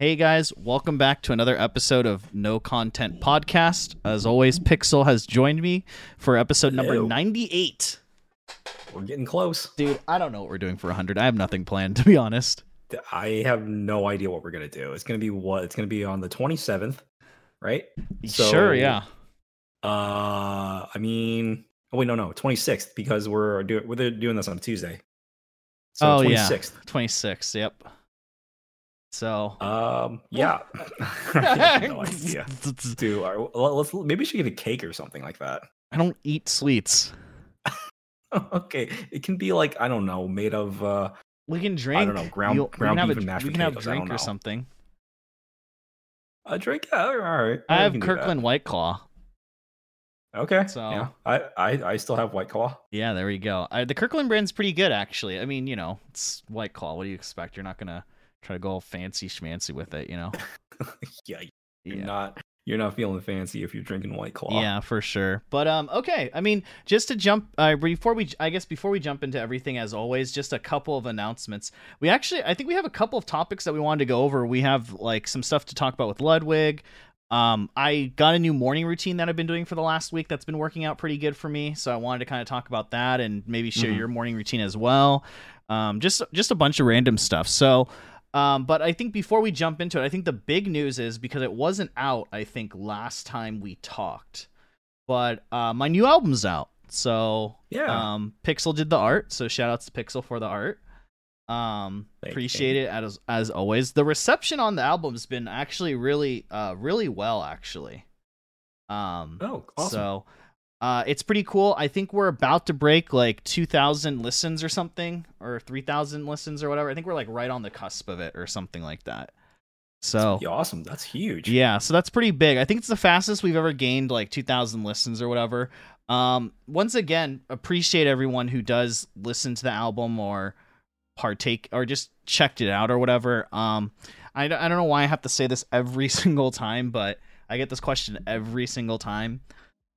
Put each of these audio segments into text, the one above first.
Hey guys, welcome back to another episode of No Content Podcast. As always, Pixel has joined me for episode number Hello. 98. We're getting close. Dude, I don't know what we're doing for 100. I have nothing planned, to be honest. I have no idea what we're gonna do. It's gonna be what? It's gonna be on the 27th, right? sure, yeah. Uh, I mean, oh wait, no, no, 26th because we're doing we're doing this on Tuesday. So Oh, yeah. 26th. 26, yep. So. Um, yeah. I have no idea. Dude, all right, well, let's maybe we should get a cake or something like that. I don't eat sweets. okay, it can be like I don't know, made of uh, We can drink. know, ground- You'll- ground can have beef a, and mashed We can have potatoes, I don't drink or something. a drink. Yeah, all right. I we have can do that. Kirkland White Claw. Okay. So- yeah, I, I I still have White Claw. Yeah, there we go. I, the Kirkland brand's pretty good, actually. I mean, you know, it's White Claw. What do you expect? You're not gonna try to go all fancy schmancy with it, you know? yeah, you're Yeah. not you're not feeling fancy if you're drinking White Claw. Yeah, for sure. But um, okay. I mean, just to jump uh, before we, I guess before we jump into everything, as always, just a couple of announcements. We actually, I think we have a couple of topics that we wanted to go over. We have like some stuff to talk about with Ludwig. Um, I got a new morning routine that I've been doing for the last week that's been working out pretty good for me. So I wanted to kind of talk about that and maybe share Mhm. your morning routine as well. Um, just just a bunch of random stuff. So. Um, but I think before we jump into it, I think the big news is because it wasn't out, I think, last time we talked. But uh, my new album's out. So Yeah. um, Pixel did the art. So shout outs to Pixel for the art. Um, Thank appreciate it as as always. The reception on the album's been actually really uh really well actually. Um oh, awesome. so uh, it's pretty cool. I think we're about to break like 2,000 listens or something, or 3,000 listens or whatever. I think we're like right on the cusp of it or something like that. So awesome. That's huge. yeah, so that's pretty big. I think it's the fastest we've ever gained like 2,000 listens or whatever. Um, once again, appreciate everyone who does listen to the album or partake or just checked it out or whatever. Um, I, I don't know why I have to say this every single time, but I get this question every single time.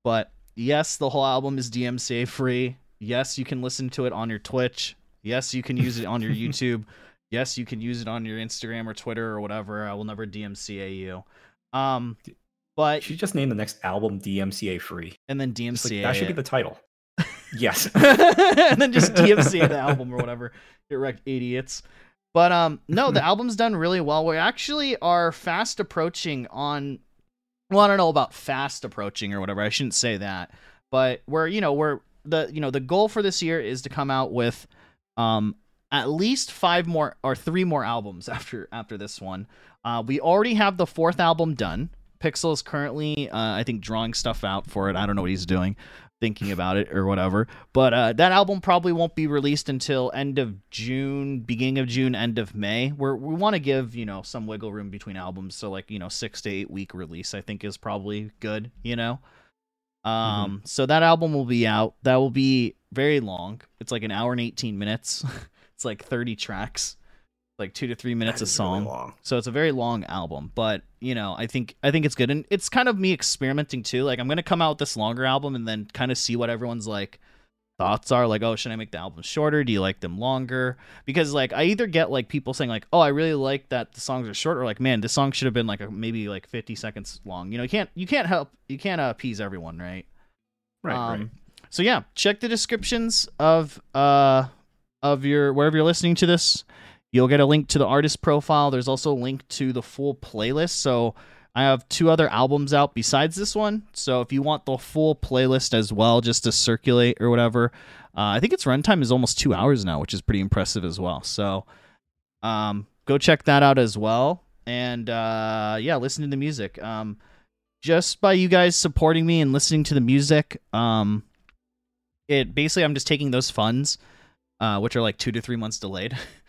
But yes, the whole album is DMCA free. Yes, you can listen to it on your Twitch. Yes, you can use it on your YouTube. Yes, you can use it on your Instagram or Twitter or whatever. I will never DMCA you. Um, but should just name the next album DMCA free. and then Just like, DMCA that should be the title. yes. and then just DMCA the album or whatever. Get wrecked, idiots. But um, no, the album's done really well. We actually are fast approaching on. Well, I don't know about fast approaching or whatever. I shouldn't say that, but we're you know we're the you know the goal for this year is to come out with um at least five more or three more albums after after this one. Uh, we already have the fourth album done. Pixel is currently, uh, I think, drawing stuff out for it. I don't know what he's doing, thinking about it or whatever. But uh, that album probably won't be released until end of June, beginning of June, end of May. We're, we want to give you know some wiggle room between albums, so like you know six to eight week release I think is probably good. You know. Um, so that album will be out. That will be very long. It's like an hour and 18 minutes. it's like 30 tracks, like two to three minutes a really song. long. So it's a very long album, but you know, I think I think it's good, and it's kind of me experimenting too. Like I'm gonna come out with this longer album and then kind of see what everyone's like thoughts are. Like, oh, should I make the album shorter? Do you like them longer? Because like I either get like people saying like, oh, I really like that the songs are short, or like, man, this song should have been like a, maybe like 50 seconds long. You know, you can't you can't help you can't uh, appease everyone, right? Right, um, right. So yeah, check the descriptions of uh of your wherever you're listening to this. You'll get a link to the artist profile. There's also a link to the full playlist. So I have two other albums out besides this one. So if you want the full playlist as well, just to circulate or whatever, uh, I think its runtime is almost two hours now, which is pretty impressive as well. So um, go check that out as well. And uh, yeah, listen to the music. Um, just by you guys supporting me and listening to the music, um, it basically I'm just taking those funds, uh, which are like two to three months delayed,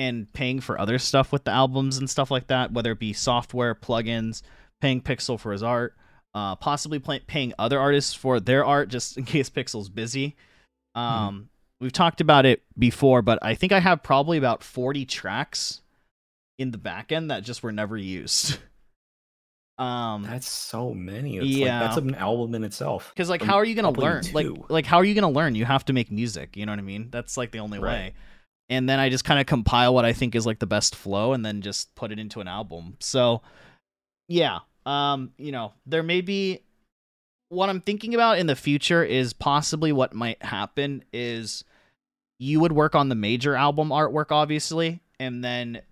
and paying for other stuff with the albums and stuff like that, whether it be software, plugins, paying Pixel for his art, uh, possibly paying other artists for their art just in case Pixel's busy. Um, We've talked about it before, but I think I have probably about 40 tracks in the back end that just were never used. Um, That's so many. It's yeah. like that's an album in itself. because like how are you gonna learn like like how are you gonna learn you have to make music you know what i mean that's like the only Right. way and then I just kind of compile what I think is like the best flow and then just put it into an album. So yeah, um, you know, there may be what I'm thinking about in the future is possibly what might happen is you would work on the major album artwork obviously and then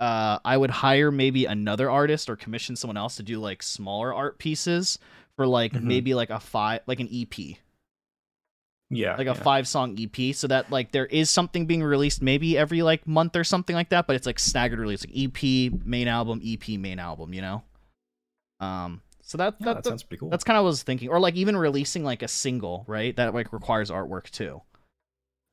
uh, I would hire maybe another artist or commission someone else to do like smaller art pieces for like Mhm. maybe like a five like an EP Yeah. like a yeah. five song EP, so that like there is something being released maybe every like month or something like that, but it's like staggered release, like EP main album, EP main album, you know. Um, so that, Yeah, that, that sounds pretty cool. that's kind of what I was thinking, or like even releasing like a single, right? That like requires artwork too.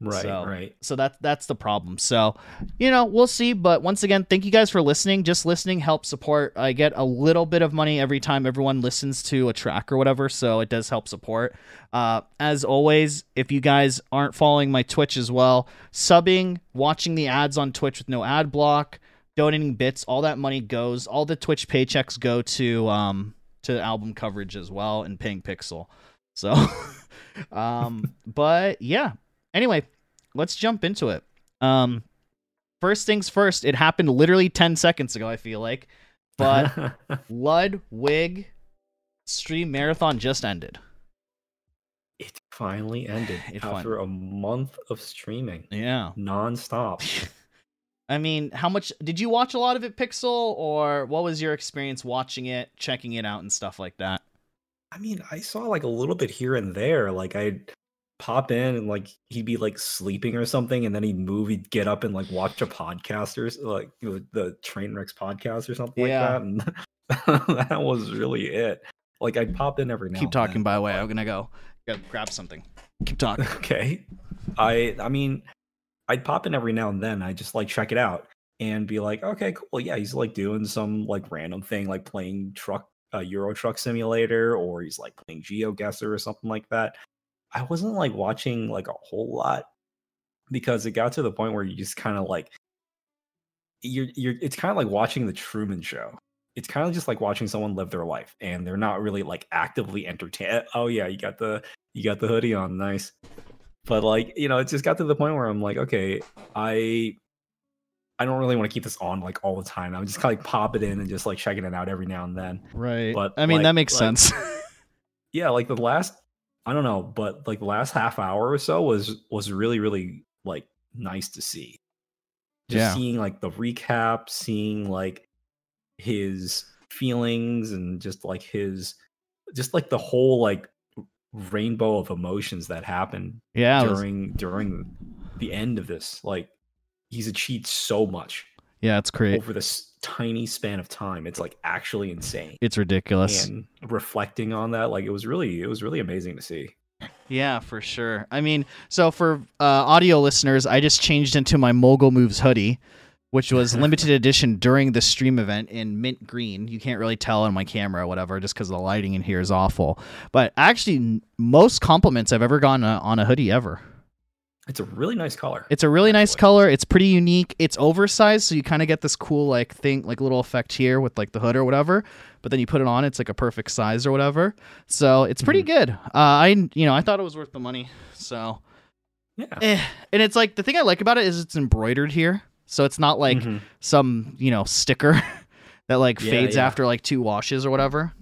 Right, so- right. So that that's the problem. So, you know, we'll see. But once again, thank you guys for listening. Just listening helps support. I get a little bit of money every time everyone listens to a track or whatever. So it does help support. Uh, as always, if you guys aren't following my Twitch as well, subbing, watching the ads on Twitch with no ad block, donating bits, all that money goes. All the Twitch paychecks go to um to album coverage as well and paying Pixel. So, um, but yeah. Anyway, let's jump into it. Um, first things first. It happened literally ten seconds ago. I feel like, but Ludwig stream marathon just ended. it finally ended It fin- after a month of streaming Yeah. nonstop. I mean, how much did you watch a lot of it, Pixel, or what was your experience watching it, checking it out, and stuff like that? I mean, I saw like a little bit here and there. Like I'd pop in and like he'd be like sleeping or something, and then he'd move. He'd get up and like watch a podcast or like the Trainwrecks podcast or something Yeah. like that. And that was really it. Like I'd pop in every now. Keep talking. then, By the way, I'm gonna go. Grab something. Keep talking. okay i i mean i'd pop in every now and then i just like check it out and be like okay cool yeah he's like doing some like random thing like playing truck uh, euro truck simulator or he's like playing geoguessr or something like that i wasn't like watching like a whole lot because it got to the point where you just kind of like you're you're it's kind of like watching the truman show it's kind of just like watching someone live their life and they're not really like actively entertain oh yeah you got the you got the hoodie on nice but like you know it just got to the point where i'm like okay i i don't really want to keep this on like all the time i'm just kind of like pop it in and just like checking it out every now and then Right. But, I mean, like- that makes like- sense. yeah like the last i don't know but like the last half hour or so was was really really like nice to see just Yeah. seeing like the recap seeing like his feelings and just like his just like the whole like rainbow of emotions that happened yeah. it was- during during the end of this like he's achieved so much yeah. It's great. over this tiny span of time it's like actually insane It's ridiculous. and reflecting on that like it was really it was really amazing to see Yeah, for sure. I mean, so for uh, audio listeners, I just changed into my Mogul Moves hoodie, which was limited edition during the stream event in mint green. You can't really tell on my camera or whatever, just because the lighting in here is awful. But actually, most compliments I've ever gotten uh, on a hoodie ever. It's a really nice color It's a really nice color. It's pretty unique. It's oversized, so you kind of get this cool like thing, like little effect here with like the hood or whatever. But then you put it on, it's like a perfect size or whatever. So it's pretty good. Uh, I you know I thought it was worth the money. So yeah eh. and it's like the thing I like about it is it's embroidered here, so it's not like Mhm. some you know sticker that like Yeah, fades yeah. after like two washes or whatever.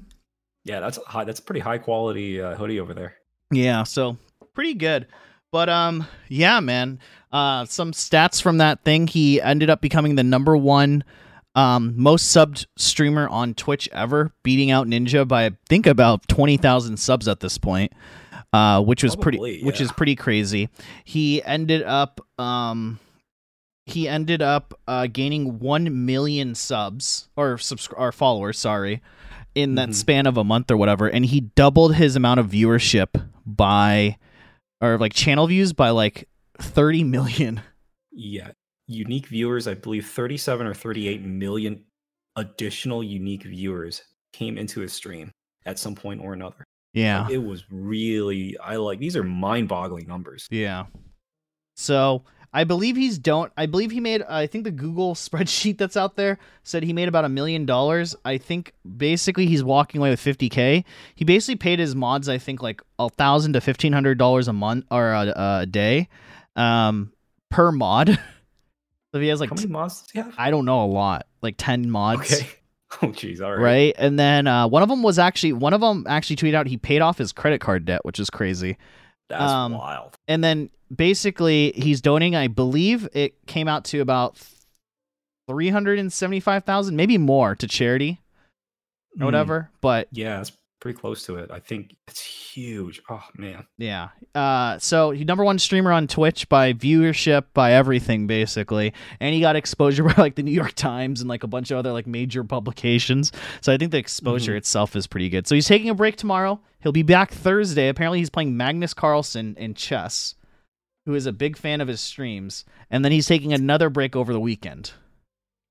yeah that's high that's a pretty high quality uh, hoodie over there Yeah, so pretty good. But um yeah, man. Uh some stats from that thing, he ended up becoming the number 1 um most subbed streamer on Twitch ever, beating out Ninja by I think about 20,000 subs at this point. Uh which was Probably, pretty which is pretty crazy. He ended up um he ended up uh, gaining 1 million subs or subscri- or followers, sorry, in that Mhm. span of a month or whatever and he doubled his amount of viewership by or like channel views by like 30 million. yeah unique viewers i believe 37 or 38 million additional unique viewers came into his stream at some point or another Yeah. Like, it was really i like these are mind-boggling numbers Yeah. So I believe he's don't. I believe he made. I think the Google spreadsheet that's out there said he made about a million dollars. I think basically he's walking away with 50k. He basically paid his mods. I think like a thousand to fifteen hundred dollars a month or a, a day, um, per mod. So he has like How many mods does he have? I don't know a lot, like ten mods. Okay. Oh jeez, all right. Right. And then uh, one of them was actually one of them actually tweeted out he paid off his credit card debt, which is crazy. That's Um, wild. And then basically he's donating. I believe it came out to about three hundred and seventy-five thousand, maybe more, to charity or Mm, whatever. But Yeah, it's pretty close to it. I think it's huge. Oh man. Yeah. Uh, so number one streamer on Twitch by viewership, by everything basically, and he got exposure by like the New York Times and like a bunch of other like major publications. So I think the exposure Mhm. itself is pretty good. So he's taking a break tomorrow. He'll be back Thursday. Apparently he's playing Magnus Carlsen in chess, who is a big fan of his streams, and then he's taking another break over the weekend.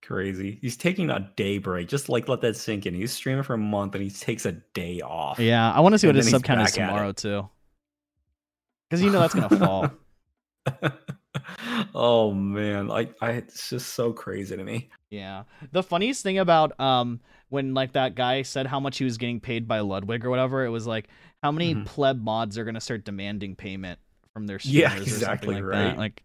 Crazy. He's taking a day break. Just like let that sink in. He's streaming for a month and he takes a day off. Yeah, I want to see what his sub count is back at it. tomorrow too, because you know that's gonna fall. oh man. I, I it's just so crazy to me. Yeah. The funniest thing about um when like that guy said how much he was getting paid by Ludwig or whatever, it was like how many Mhm. pleb mods are gonna start demanding payment from their Yeah, streamers or exactly like right. that. Like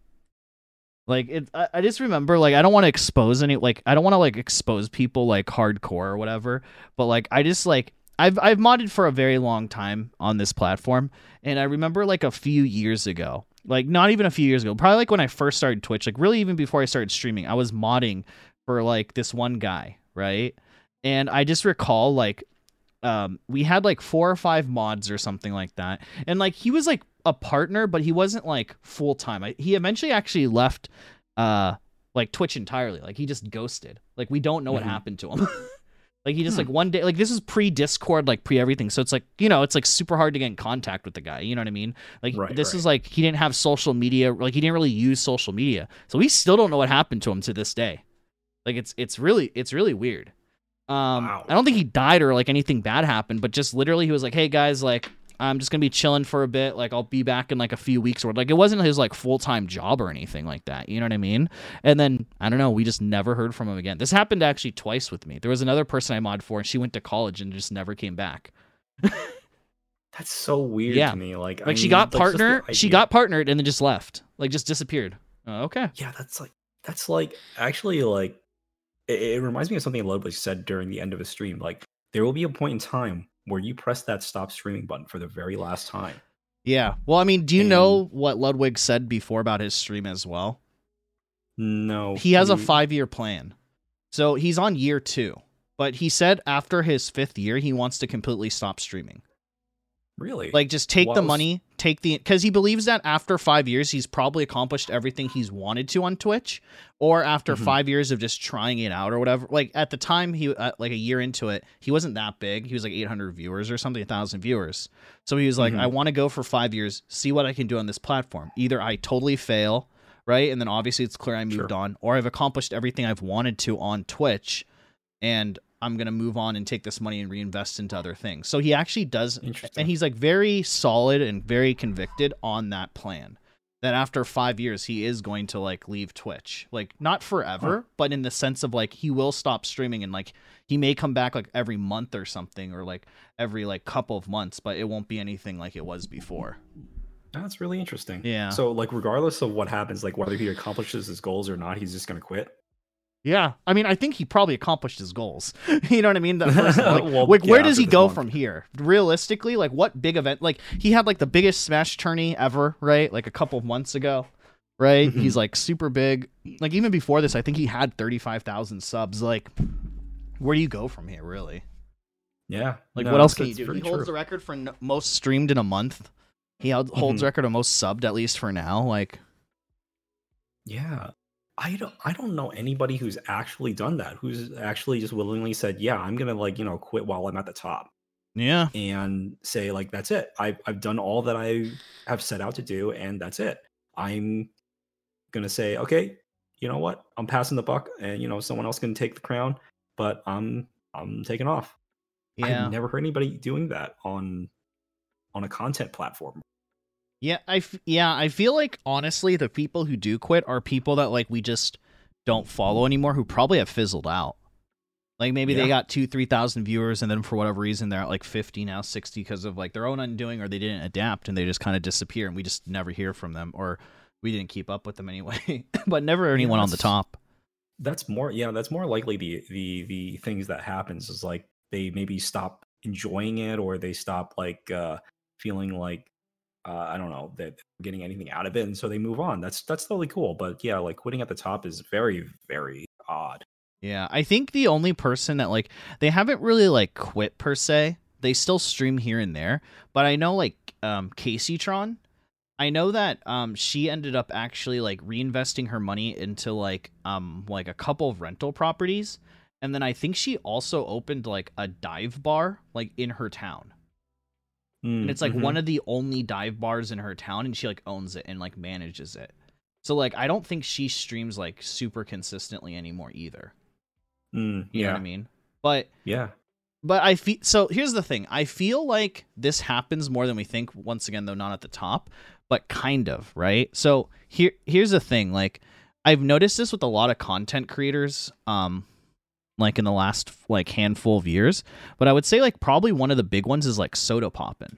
like it I, I just remember like I don't want to expose any like I don't want to like expose people like hardcore or whatever, but like I just like I've I've modded for a very long time on this platform and I remember like a few years ago, like not even a few years ago, probably like when I first started Twitch, like really even before I started streaming, I was modding for like this one guy, right? And I just recall like um we had like four or five mods or something like that. And like he was like a partner, but he wasn't like full time. He eventually actually left uh like Twitch entirely. Like he just ghosted. Like we don't know what Mhm. happened to him. like he just Hmm. like one day like this is pre Discord, like pre everything. So it's like, you know, it's like super hard to get in contact with the guy. You know what I mean? Like Right, this right. is like he didn't have social media, like he didn't really use social media. So we still don't know what happened to him to this day. Like it's it's really it's really weird. Um Wow. I don't think he died or like anything bad happened, but just literally he was like, "Hey guys, like I'm just going to be chilling for a bit. Like I'll be back in like a few weeks or like it wasn't his like full-time job or anything like that. You know what I mean? And then I don't know, we just never heard from him again. This happened actually twice with me. There was another person I mod for and she went to college and just never came back. That's so weird Yeah. to me. Like, I Like she mean, got partner, she got partnered and then just left. Like just disappeared. Oh, okay. Yeah, that's like that's like actually like it, it reminds me of something Ludwig said during the end of a stream. Like there will be a point in time where you press that stop streaming button for the very last time. Yeah. Well, I mean, do you know what Ludwig said before about his stream as well? No, He has a five year plan. So he's on year two. But he said after his fifth year, he wants to completely stop streaming. Really? Like, just take What the money, take the. Because he believes that after five years, he's probably accomplished everything he's wanted to on Twitch. Or after Mhm. five years of just trying it out or whatever. Like, at the time, he, uh, like a year into it, he wasn't that big. He was like 800 viewers or something, 1,000 viewers. So he was like, Mhm. I want to go for five years, see what I can do on this platform. Either I totally fail, right? And then obviously it's clear I moved Sure. on, or I've accomplished everything I've wanted to on Twitch, and I'm gonna move on and take this money and reinvest into other things. So he actually does, and he's like very solid and very convicted on that plan. That after five years he is going to like leave Twitch, like not forever, but in the sense of like he will stop streaming and like he may come back like every month or something, or like every like couple of months, but it won't be anything like it was before. That's really interesting. Yeah. So like regardless of what happens, like whether he accomplishes his goals or not, he's just gonna quit. Yeah, I mean, I think he probably accomplished his goals. you know what I mean? That first, like, Well, like, yeah, where does he go month. from here? Realistically, like, what big event? Like, he had like the biggest Smash tourney ever, right? Like a couple of months ago, right? Mhm. He's like super big. Like even before this, I think he had thirty five thousand subs. Like, where do you go from here, really? Yeah. Like, No, what else can you do? He holds true. the record for n- most streamed in a month. He holds Mhm. record of most subbed, at least for now. Like, Yeah. I don't I don't know anybody who's actually done that, who's actually just willingly said, Yeah, I'm gonna like, you know, quit while I'm at the top yeah, and say, like, that's it. I've I've done all that I have set out to do, and that's it. I'm gonna say, okay, you know what? I'm passing the buck and you know, someone else can take the crown, but I'm I'm taking off. yeah. I've never heard anybody doing that on on a content platform. Yeah, I f- yeah, I feel like honestly the people who do quit are people that like we just don't follow anymore who probably have fizzled out. Like maybe they got 2 3,000 viewers and then for whatever reason they're at like 50 now 60 because of like their own undoing or they didn't adapt and they just kind of disappear and we just never hear from them or we didn't keep up with them anyway. but never anyone on the top. That's more yeah, that's more likely the the the things that happens is like they maybe stop enjoying it or they stop like uh feeling like uh, I don't know that getting anything out of it and so they move on. That's that's totally cool. But yeah, like quitting at the top is very very odd. Yeah, I think the only person that like they haven't really like quit per se. They still stream here and there, but I know like um Kaceytron, I know that um she ended up actually like reinvesting her money into like um like a couple of rental properties, and then I think she also opened like a dive bar like in her town. And it's like Mm-hmm. one of the only dive bars in her town and she like owns it and like manages it. So like i don't think she streams like super consistently anymore either. Mm, you yeah, know what i mean? But yeah, but i feel so here's the thing. I feel like this happens more than we think once again though not at the top but kind of right? So here here's the thing like i've noticed this with a lot of content creators um like in the last like handful of years but i would say like probably one of the big ones is like Sodapoppin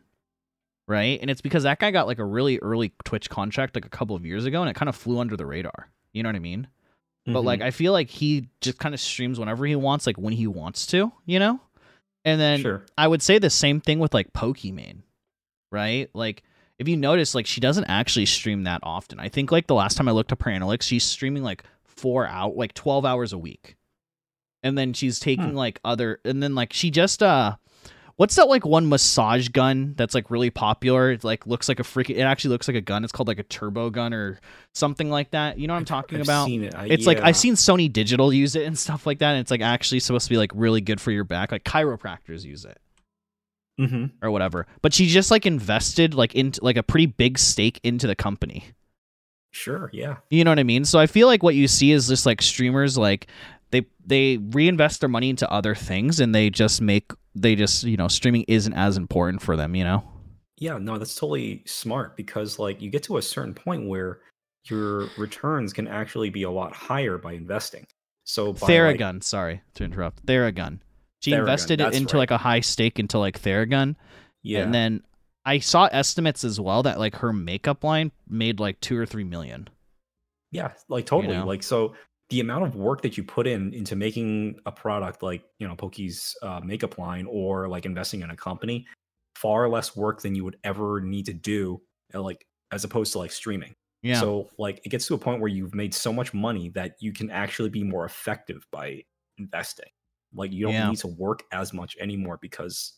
right and it's because that guy got like a really early twitch contract like a couple of years ago and it kind of flew under the radar you know what i mean but Mhm. like I feel like he just kind of streams whenever he wants, like when he wants to, you know. And then sure, I would say the same thing with like Pokimane, right? Like if you notice, like she doesn't actually stream that often. I think like the last time I looked up her analytics, she's streaming like four out, like twelve hours a week, and then she's taking Hmm. like other, and then like she just uh. What's that like one massage gun that's like really popular? It like looks like a freaking. It actually looks like a gun. It's called like a turbo gun or something like that. You know what I'm talking I've about? Seen it. I- It's like. I've seen Sony Digital use it and stuff like that, and it's like actually supposed to be like really good for your back. Like chiropractors use it mm-hmm. or whatever. But she just like invested like into like a pretty big stake into the company. Sure, yeah, You know what I mean? So I feel like what you see is just like streamers like they they reinvest their money into other things and they just make they just you know streaming isn't as important for them. You know? yeah. No, that's totally smart because like you get to a certain point where your returns can actually be a lot higher by investing. So by, like- sorry to interrupt. Theragun. She Theragun, invested it into right. like a high stake into like Theragun. yeah, And then I saw estimates as well that like her makeup line made like two or three million. Yeah, like totally. know? Like so the amount of work that you put in into making a product like, you know, Poki's uh, makeup line or like investing in a company, far less work than you would ever need to do uh, like as opposed to like streaming. Yeah. So like it gets to a point where you've made so much money that you can actually be more effective by investing. Like you don't Yeah. need to work as much anymore because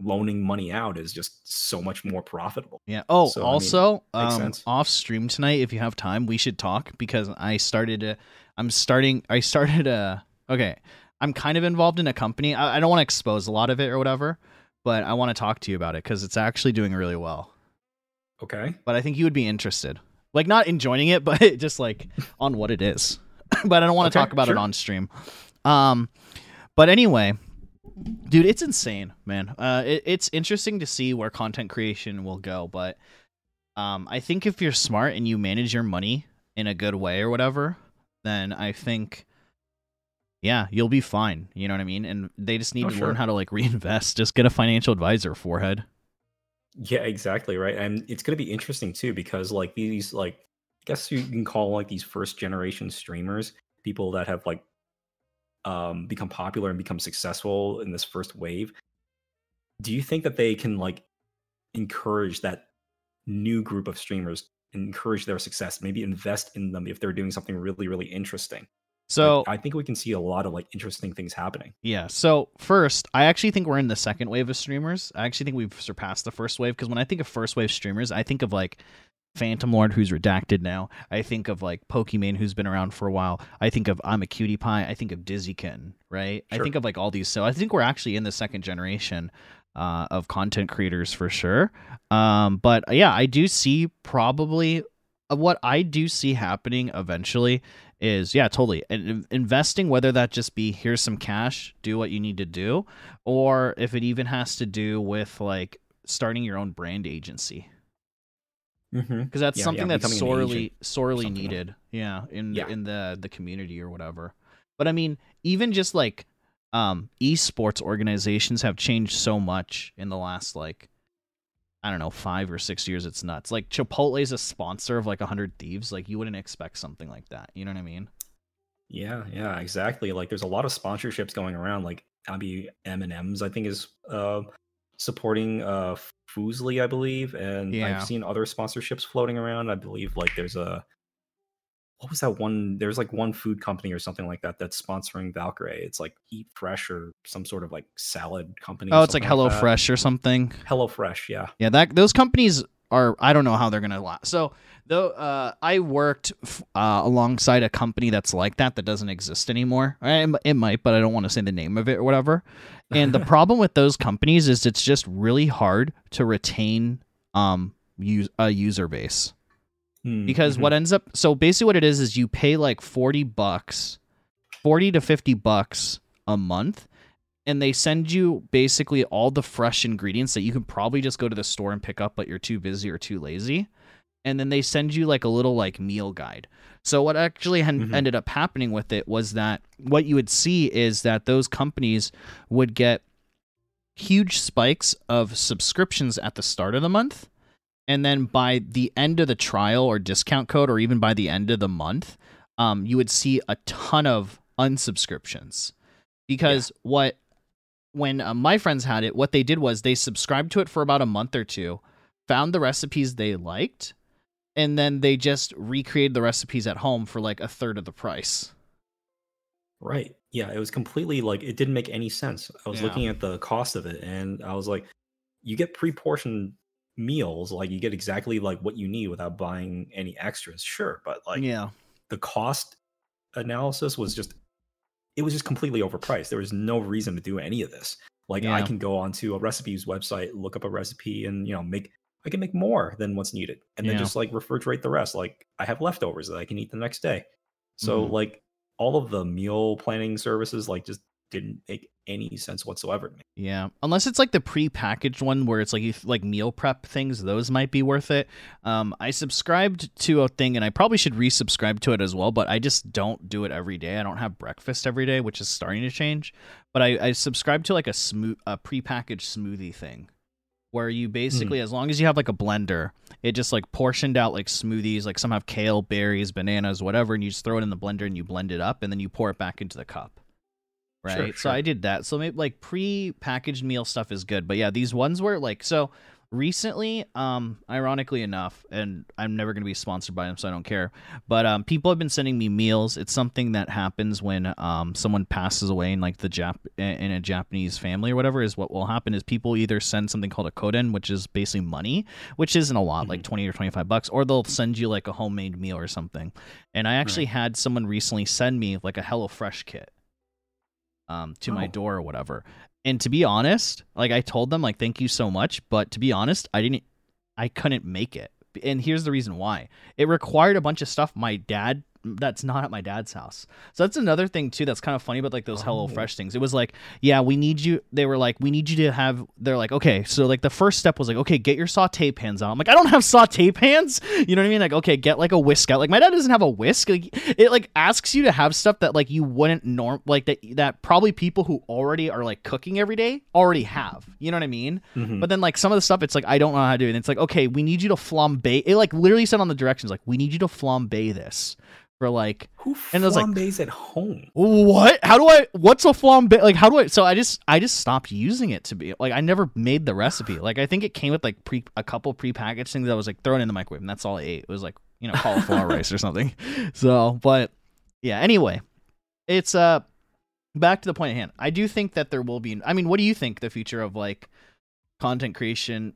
loaning money out is just so much more profitable. yeah. Oh, so, I mean, also, um, off stream tonight, if you have time, we should talk because I started. A, I'm starting. I started a. Okay, I'm kind of involved in a company. I, I don't want to expose a lot of it or whatever, but I want to talk to you about it because it's actually doing really well. Okay. But I think you would be interested. Like not in joining it, but just like on what it is. but I don't want to Okay, talk about it on stream. Um, but anyway, dude, it's insane, man. Uh, it, it's interesting to see where content creation will go, but um, I think if you're smart and you manage your money in a good way or whatever, then I think. Yeah, you'll be fine. You know what I mean? And they just need Oh, to sure. learn how to like reinvest. Just get a financial advisor, forehead. Yeah, exactly right. And it's going to be interesting too because like these like I guess you can call like these first generation streamers, people that have like um become popular and become successful in this first wave. Do you think that they can like encourage that new group of streamers encourage their success, maybe invest in them if they're doing something really really interesting? Like, So I think we can see a lot of like interesting things happening. Yeah. So first, I actually think we're in the second wave of streamers. I actually think we've surpassed the first wave because when I think of first wave streamers, I think of like Phantom Lord, who's redacted now. I think of like Pokimane, who's been around for a while. I think of Imaqtpie. I think of Dizzykin, right? I think of like all these. So I think we're actually in the second generation uh, of content creators for sure. Um, but uh, yeah, I do see probably uh, what I do see happening eventually is yeah totally and investing whether that just be here's some cash do what you need to do or if it even has to do with like starting your own brand agency Mm-hmm. because that's Yeah, something yeah, that's sorely sorely something like- needed yeah in Yeah. in the the community or whatever but i mean even just like um esports organizations have changed so much in the last like I don't know, five or six years, it's nuts. Like Chipotle is a sponsor of like hundred thieves. Like you wouldn't expect something like that. You know what I mean? Yeah, yeah, exactly. Like there's a lot of sponsorships going around. Like Abby M and M's, I think, is uh, supporting uh Fuslie, I believe, and Yeah. I've seen other sponsorships floating around. I believe like there's a what was that one? There's like one food company or something like that that's sponsoring Valkyrae. It's like Eat Fresh or some sort of like salad company. Oh, it's like Hello that. Fresh or something. Hello Fresh, yeah. Yeah, that those companies are. I don't know how they're gonna last. So though, uh, I worked f- uh, alongside a company that's like that that doesn't exist anymore. It might, but I don't want to say the name of it or whatever. And the problem with those companies is it's just really hard to retain um use a user base Hmm, because mhm. what ends up so basically what it is is you pay like 40 bucks 40 to 50 bucks a month and they send you basically all the fresh ingredients that you can probably just go to the store and pick up but you're too busy or too lazy and then they send you like a little like meal guide so what actually hen- Mhm. ended up happening with it was that what you would see is that those companies would get huge spikes of subscriptions at the start of the month and then by the end of the trial or discount code or even by the end of the month um, you would see a ton of unsubscriptions because what when uh, my friends had it what they did was they subscribed to it for about a month or two found the recipes they liked and then they just recreated the recipes at home for like a third of the price Right. Yeah, it was completely like it didn't make any sense. I was Yeah. looking at the cost of it and I was like, you get pre-portioned meals, like you get exactly like what you need without buying any extras. Sure, but like yeah the cost analysis was just it was just completely overpriced. There was no reason to do any of this. Like I can go onto a recipes website, look up a recipe and you know, make I can make more than what's needed and then just like refrigerate the rest. Like I have leftovers that I can eat the next day. So Mhm. like all of the meal planning services like just didn't make any sense whatsoever to me. Yeah, unless it's like the pre-packaged one where it's like you like meal prep things, those might be worth it. Um, I subscribed to a thing, and I probably should resubscribe to it as well, but I just don't do it every day. I don't have breakfast every day, which is starting to change. But I, I subscribe to like a smooth, a pre-packaged smoothie thing, where you basically, as long as you have like a blender, it just like portioned out like smoothies. Like some have kale, berries, bananas, whatever, and you just throw it in the blender and you blend it up, and then you pour it back into the cup right? Sure, So. I did that. So maybe like pre-packaged meal stuff is good, but yeah, these ones were like so recently. Um, ironically enough, and I'm never gonna be sponsored by them, so I don't care. But um, people have been sending me meals. It's something that happens when um someone passes away in like the Jap in a Japanese family or whatever. Is what will happen is people either send something called a koden, which is basically money, which isn't a lot, like twenty or twenty five bucks, or they'll send you like a homemade meal or something. And I actually had someone recently send me like a HelloFresh kit um, to my Oh. door or whatever. And to be honest, like I told them, like thank you so much, but to be honest, I didn't, I couldn't make it. And here's the reason why: it required a bunch of stuff my dad that's not at my dad's house. So that's another thing too that's kind of funny about like those Hello Oh. Fresh things. It was like, yeah, we need you. They were like, we need you to have. They're like, okay, so like the first step was like, okay, get your saute pans out. I'm like, I don't have saute pans. You know what I mean? Like, okay, get like a whisk out. Like my dad doesn't have a whisk. Like it like asks you to have stuff that like you wouldn't norm like that that probably people who already are like cooking every day already have. You know what I mean? Mhm. But then like some of the stuff, it's like I don't know how to do it. And it's like okay, we need you to flambe. It like literally said on the directions like we need you to flambe this for like Who And I was like- flambés at home? what? How do I? What's a flambe? Like how do I? So I just I just stopped using it to be like I never made the recipe. Like I think it came with like pre a couple prepackaged things that was like thrown in the microwave and that's all I ate. It was like you know cauliflower rice or something. So but yeah. Anyway, it's uh back to the point at hand. I do think that there will be. I mean, what do you think the future of like content creation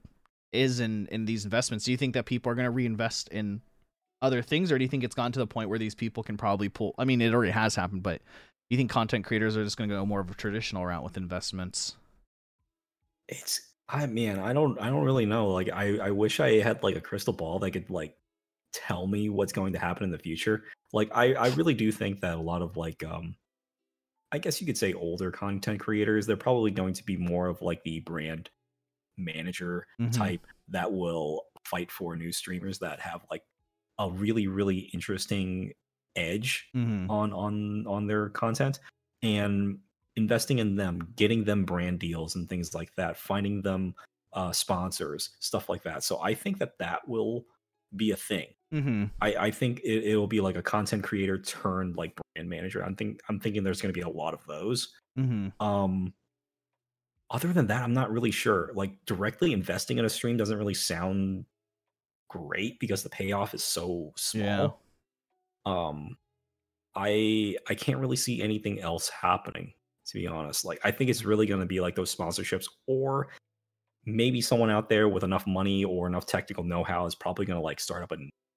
is in in these investments? Do you think that people are going to reinvest in other things, or do you think it's gone to the point where these people can probably pull? I mean, it already has happened, but you think content creators are just going to go more of a traditional route with investments? It's I man, I don't I don't really know. Like I I wish I had like a crystal ball that could like tell me what's going to happen in the future. Like I I really do think that a lot of like um I guess you could say older content creators, they're probably going to be more of like the brand manager Mhm. type that will fight for new streamers that have like a really really interesting edge Mm-hmm. on on on their content and investing in them getting them brand deals and things like that finding them uh, sponsors, stuff like that. So I think that that will be a thing. Mm-hmm. I, I think it, it will be like a content creator turned like brand manager. I'm think I'm thinking there's going to be a lot of those. Mm-hmm. Um, other than that, I'm not really sure. Like directly investing in a stream doesn't really sound great because the payoff is so small. Yeah. Um, I I can't really see anything else happening to be honest. Like I think it's really going to be like those sponsorships or maybe someone out there with enough money or enough technical know-how is probably going to like start up a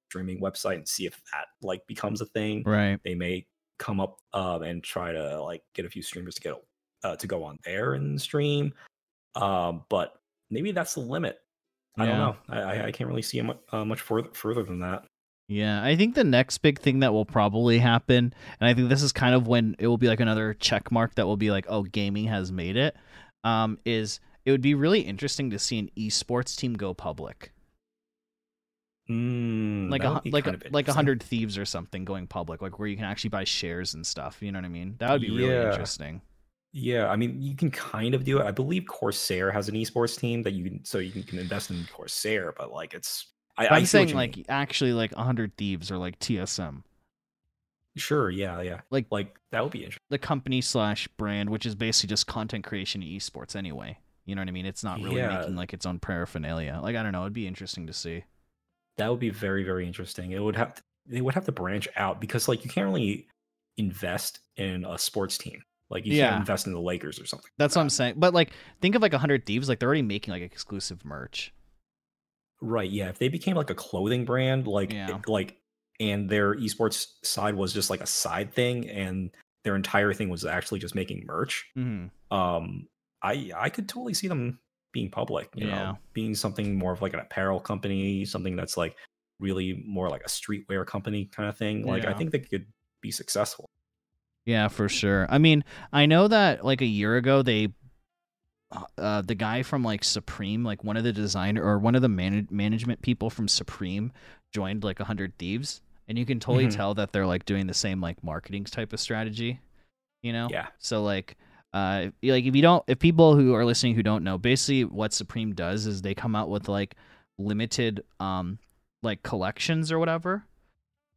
streaming website and see if that like becomes a thing. Right. They may come up um, and try to like get a few streamers to get uh, to go on there and stream. Um, but maybe that's the limit. I don't know. I, I- can't really see much, uh, much further further than that. Yeah, I think the next big thing that will probably happen, and I think this is kind of when it will be like another check mark that will be like, oh, gaming has made it. Um, is it would be really interesting to see an esports team go public, Mm, like a would hu- be like kind a, of like a hundred thieves or something going public, like where you can actually buy shares and stuff. You know what I mean? That would be really Yeah. interesting. Yeah, I mean, you can kind of do it. I believe Corsair has an esports team that you can, so you can, can invest in Corsair, but like it's. I, But I I'm see saying like mean. actually like hundred thieves or like TSM, sure, yeah, yeah, Like- like that would be interesting. the company slash brand, which is basically just content creation and esports anyway. You know what I mean? It's not really Yeah. making like its own paraphernalia. Like I don't know, it'd be interesting to see. That would be very, very interesting. It would have to, they would have to branch out because like you can't really invest in a sports team. Like you Yeah. can't invest in the Lakers or something. That's what I'm saying. But like, think of like a hundred thieves. Like they're already making like exclusive merch. Right. Yeah. If they became like a clothing brand, like Yeah. it- like, and their esports side was just like a side thing, and their entire thing was actually just making merch. Mm-hmm. Um, I I could totally see them being public. You Yeah. know, being something more of like an apparel company, something that's like really more like a streetwear company kind of thing. Like I think they could be successful. Yeah, for sure. I mean, I know that like a year ago they uh the guy from like Supreme, like one of the designer or one of the man- management people from Supreme joined like a 100 Thieves, and you can totally Mhm. tell that they're like doing the same like marketing type of strategy, you know? Yeah. So like uh like if you don't if people who are listening who don't know, basically what Supreme does is they come out with like limited um like collections or whatever.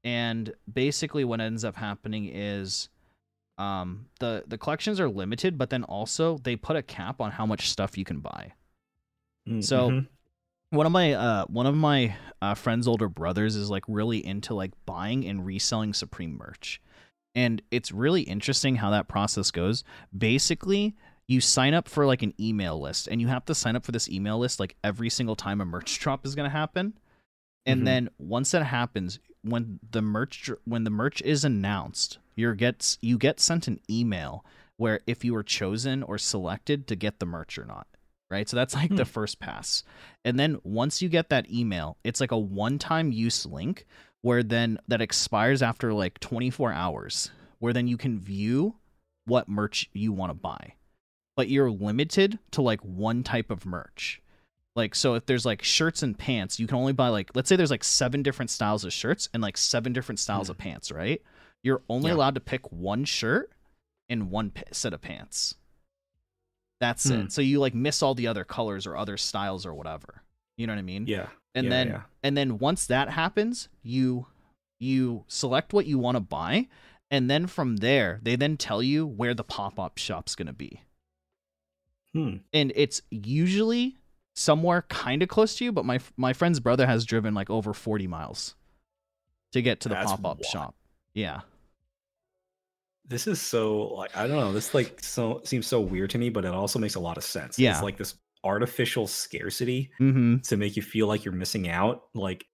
And basically what ends up happening is um the the collections are limited, but then also they put a cap on how much stuff you can buy. Mm, So- mhm. One of my uh one of my uh, friend's older brothers is like really into like buying and reselling Supreme merch. And it's really interesting how that process goes. Basically, you sign up for like an email list and you have to sign up for this email list like every single time a merch drop is going to happen. And Mhm. then once that happens, when the merch when the merch is announced, you gets you get sent an email where if you were chosen or selected to get the merch or not. Right? So that's like the Hmm. first pass. And then once you get that email, it's like a one-time use link where then that expires after like 24 hours, where then you can view what merch you want to buy. But you're limited to like one type of merch. Like so if there's like shirts and pants, you can only buy like let's say there's like seven different styles of shirts and like seven different styles of pants, right? You're only Yeah. allowed to pick one shirt and one set of pants. That's Hmm. it. So you like miss all the other colors or other styles or whatever. You know what I mean? Yeah. and yeah, then yeah. and then once that happens you you select what you want to buy and then from there they then tell you where the pop-up shop's going to be Hmm. and it's usually somewhere kind of close to you but my my friend's brother has driven like over 40 miles to get to the pop-up shop yeah This is so like I don't know. This like so seems so weird to me, but it also makes a lot of sense. Yeah. It's like this artificial scarcity mm-hmm to make you feel like you're missing out. Like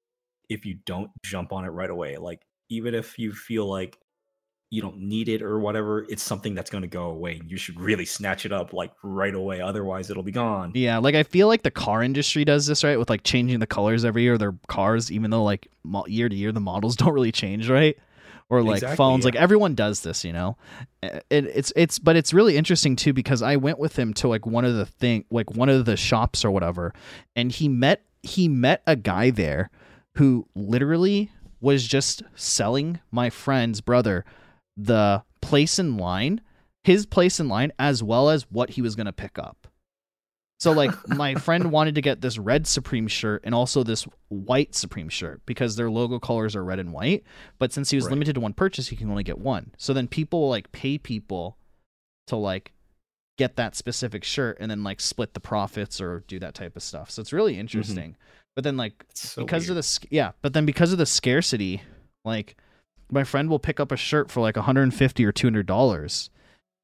if you don't jump on it right away, like even if you feel like you don't need it or whatever, it's something that's going to go away. You should really snatch it up like right away. Otherwise, it'll be gone. Yeah, like I feel like the car industry does this right with like changing the colors every year of their cars, even though like mo- year to year the models don't really change, right? Or like Exactly, phones, yeah. like everyone does this, you know. It, it's it's but it's really interesting too because I went with him to like one of the thing, like one of the shops or whatever, and he met he met a guy there who literally was just selling my friend's brother the place in line, his place in line, as well as what he was gonna pick up. So like my friend wanted to get this red Supreme shirt and also this white Supreme shirt because their logo colors are red and white. But since he was Right. limited to one purchase, he can only get one. So then people will like pay people to like get that specific shirt and then like split the profits or do that type of stuff. So it's really mm-hmm. interesting. But then like so because of weird. the yeah, but then because of the scarcity, like my friend will pick up a shirt for like 150 or 200 dollars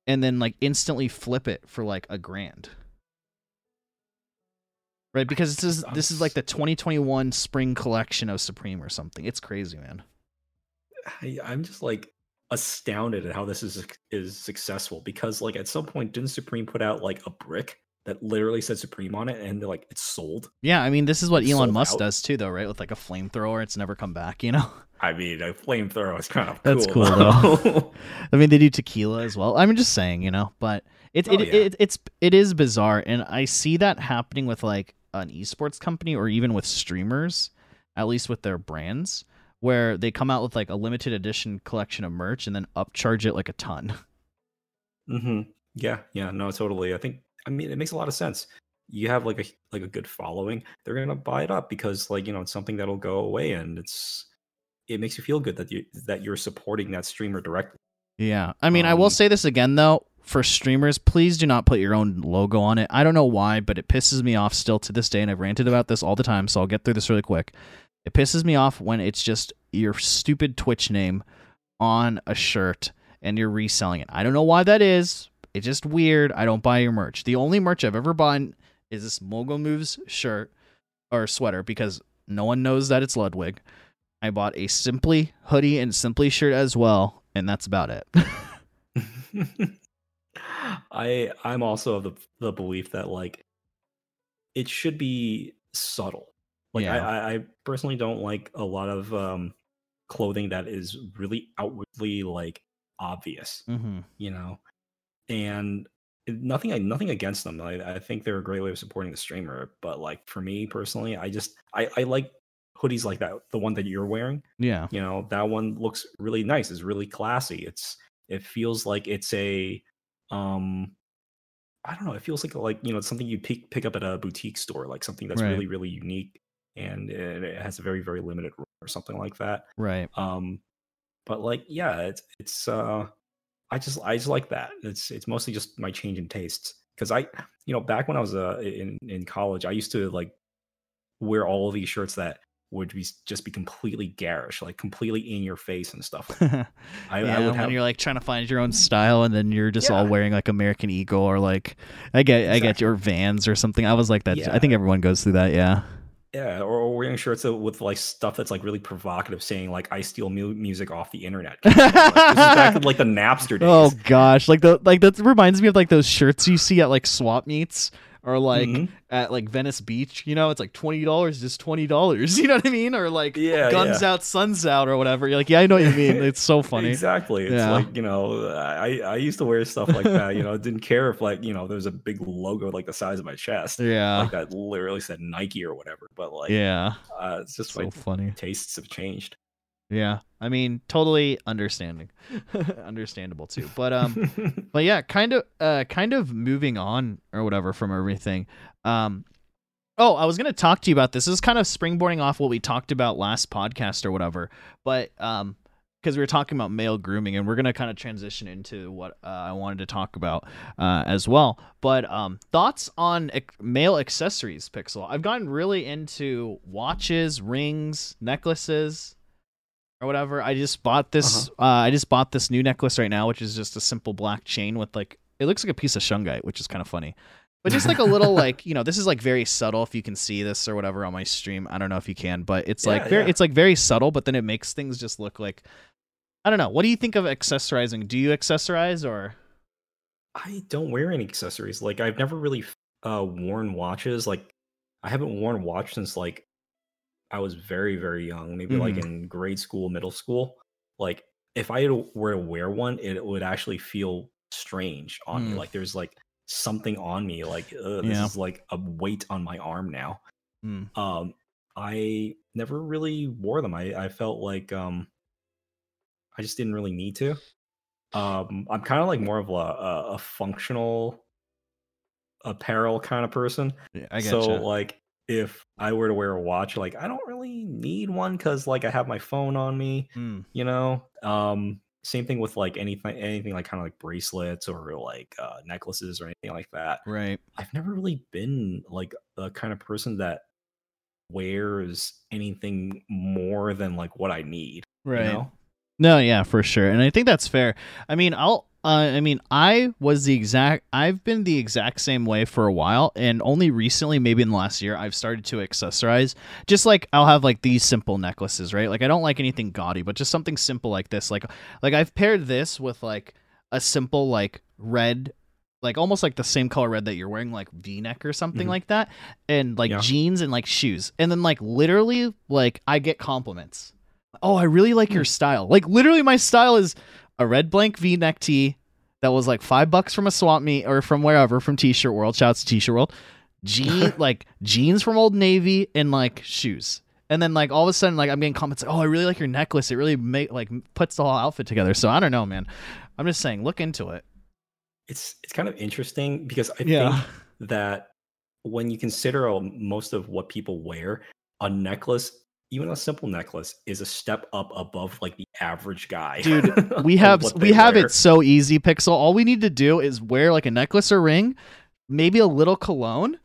and then like instantly flip it for like a grand. Right, because this is this is like the 2021 spring collection of Supreme or something. It's crazy, man. I, I'm just like astounded at how this is is successful because like at some point didn't Supreme put out like a brick that literally said Supreme on it and they're like it's sold. Yeah, I mean, this is what It's Elon Musk out. does too, though, right? With like a flamethrower, it's never come back. You know. I mean, a flamethrower is kind of cool. That's cool, though. I mean, they do tequila as well. I'm just saying, you know, but it Oh, it, yeah. it it's it is bizarre, and I see that happening with like an esports company or even with streamers, at least with their brands, where they come out with like a limited edition collection of merch and then upcharge it like a ton. hmm Yeah, yeah, no, totally. I think I mean it makes a lot of sense. You have like a like a good following, they're gonna buy it up because like you know it's something that'll go away and it's it makes you feel good that you that you're supporting that streamer directly. Yeah. I mean, I will Um, say this again though, for streamers, please do not put your own logo on it. I don't know why, but it pisses me off still to this day and I've ranted about this all the time, so I'll get through this really quick. It pisses me off when it's just your stupid Twitch name on a shirt and you're reselling it. I don't know why that is. It's just weird. I don't buy your merch. The only merch I've ever bought is this Mogul Moves shirt or sweater because no one knows that it's Ludwig. I bought a Simply hoodie and Simply shirt as well, and that's about it. I I'm also of the the belief that like it should be subtle. Like I, Yeah. I I personally don't like a lot of um clothing that is really outwardly like obvious, mm-hmm. you know. And nothing nothing against them. I, I think they're a great way of supporting the streamer, but like for me personally, I just I I like hoodies like that, the one that you're wearing Yeah. you know that one looks really nice it's really classy it's it feels like it's a um i don't know it feels like like you know it's something you pick pick up at a boutique store like something that's Right. really really unique and it, it has a very very limited run or something like that Right. um but like yeah it's it's uh i just i just like that it's it's mostly just my change in tastes because i you know back when i was uh in in college i used to like wear all of these shirts that would be just be completely garish like completely in your face and stuff yeah, I, I would when have you're like trying to find your own style, and then you're just all wearing like American Eagle or like I get I get your Vans or something. I was like that. I think everyone goes through that. Yeah. yeah or, or wearing shirts with like stuff that's like really provocative saying like i steal mu- music off the internet Like, this is back in like the napster oh, days Oh gosh, like the like that reminds me of like those shirts you see at like swap meets or like Mhm. at like Venice Beach. You know, it's like twenty dollars, just twenty dollars. You know what I mean? Or like Yeah, guns yeah. out, suns out, or whatever. You're like, yeah, I know what you mean. It's so funny. Exactly. It's Yeah. like, you know, I, I used to wear stuff like that, you know, didn't care if like, you know, there's a big logo like the size of my chest. Yeah. Like that literally said Nike or whatever. But like yeah. uh, it's just So like funny. tastes have changed. Yeah. I mean, totally understanding. Understandable too. But um but yeah, kind of uh kind of moving on or whatever from everything. Um Oh, I was going to talk to you about this. This is kind of springboarding off what we talked about last podcast or whatever. But um because we were talking about male grooming and we're going to kind of transition into what uh, I wanted to talk about uh, as well. But um thoughts on ec- male accessories, Pixel. I've gotten really into watches, rings, necklaces, or whatever. I just bought this. uh I just bought this new necklace right now, which is just a simple black chain with like it looks like a piece of shungite, which is kind of funny. But just like a little like you know, this is like very subtle. If you can see this or whatever on my stream, I don't know if you can, but it's like very yeah. it's like very subtle. But then it makes things just look like I don't know. What do you think of accessorizing? Do you accessorize or? I don't wear any accessories. Like I've never really uh worn watches. Like I haven't worn a watch since like I was very, very young, maybe like Mhm. in grade school, middle school. Like if I were to wear one, it would actually feel strange on me. Mm. Like there's like something on me. Like Ugh, this Yeah. is like a weight on my arm now. Hmm. Um, I never really wore them. I I felt like um, I just didn't really need to. Um, I'm kind of like more of a, a, a functional apparel kind of person. Yeah, I get so like if I were to wear a watch, like I don't really need one because like I have my phone on me, Mm, you know. Um, same thing with like anything, anything like kind of like bracelets or like uh, necklaces or anything like that. right. I've never really been like the kind of person that wears anything more than like what I need. you Right. know? No, yeah, for sure. And I think that's fair. I mean, I'll uh, I mean, I was the exact I've been the exact same way for a while and only recently, maybe in the last year, I've started to accessorize. Just like I'll have like these simple necklaces, right? Like I don't like anything gaudy, but just something simple like this. Like like I've paired this with like a simple like red like almost like the same color red that you're wearing like v-neck or something Mhm. like that and like Yeah. jeans and like shoes and then like literally like i get compliments oh i really like your style like literally my style is a red blank v-neck tee that was like five bucks from a swap meet or from wherever from t-shirt world. Shouts to t-shirt world. Jean like jeans from old navy and like shoes. And then like all of a sudden like i'm getting comments like oh i really like your necklace. It really make like puts the whole outfit together. So i don't know man. I'm just saying look into it. It's it's kind of interesting because I Yeah. think that when you consider uh, most of what people wear, a necklace, even a simple necklace, is a step up above like the average guy. Dude, we have we have wear. it so easy pixel all we need to do is wear like a necklace or ring maybe a little cologne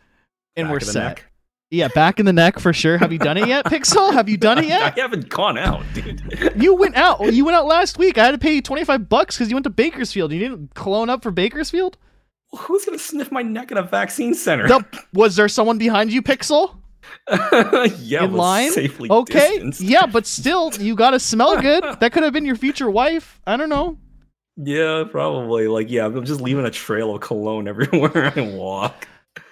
and Back we're set neck. yeah back in the neck for sure have you done it yet pixel have you done it yet I haven't gone out, dude. you went out you went out last week i had to pay you 25 bucks because you went to bakersfield you didn't cologne up for bakersfield Who's gonna sniff my neck at a vaccine center? No, was there someone behind you pixel yeah, in line? Safely okay distanced. yeah but still you gotta smell good that could have been your future wife i don't know Yeah, probably. Like, yeah, I'm just leaving a trail of cologne everywhere I walk.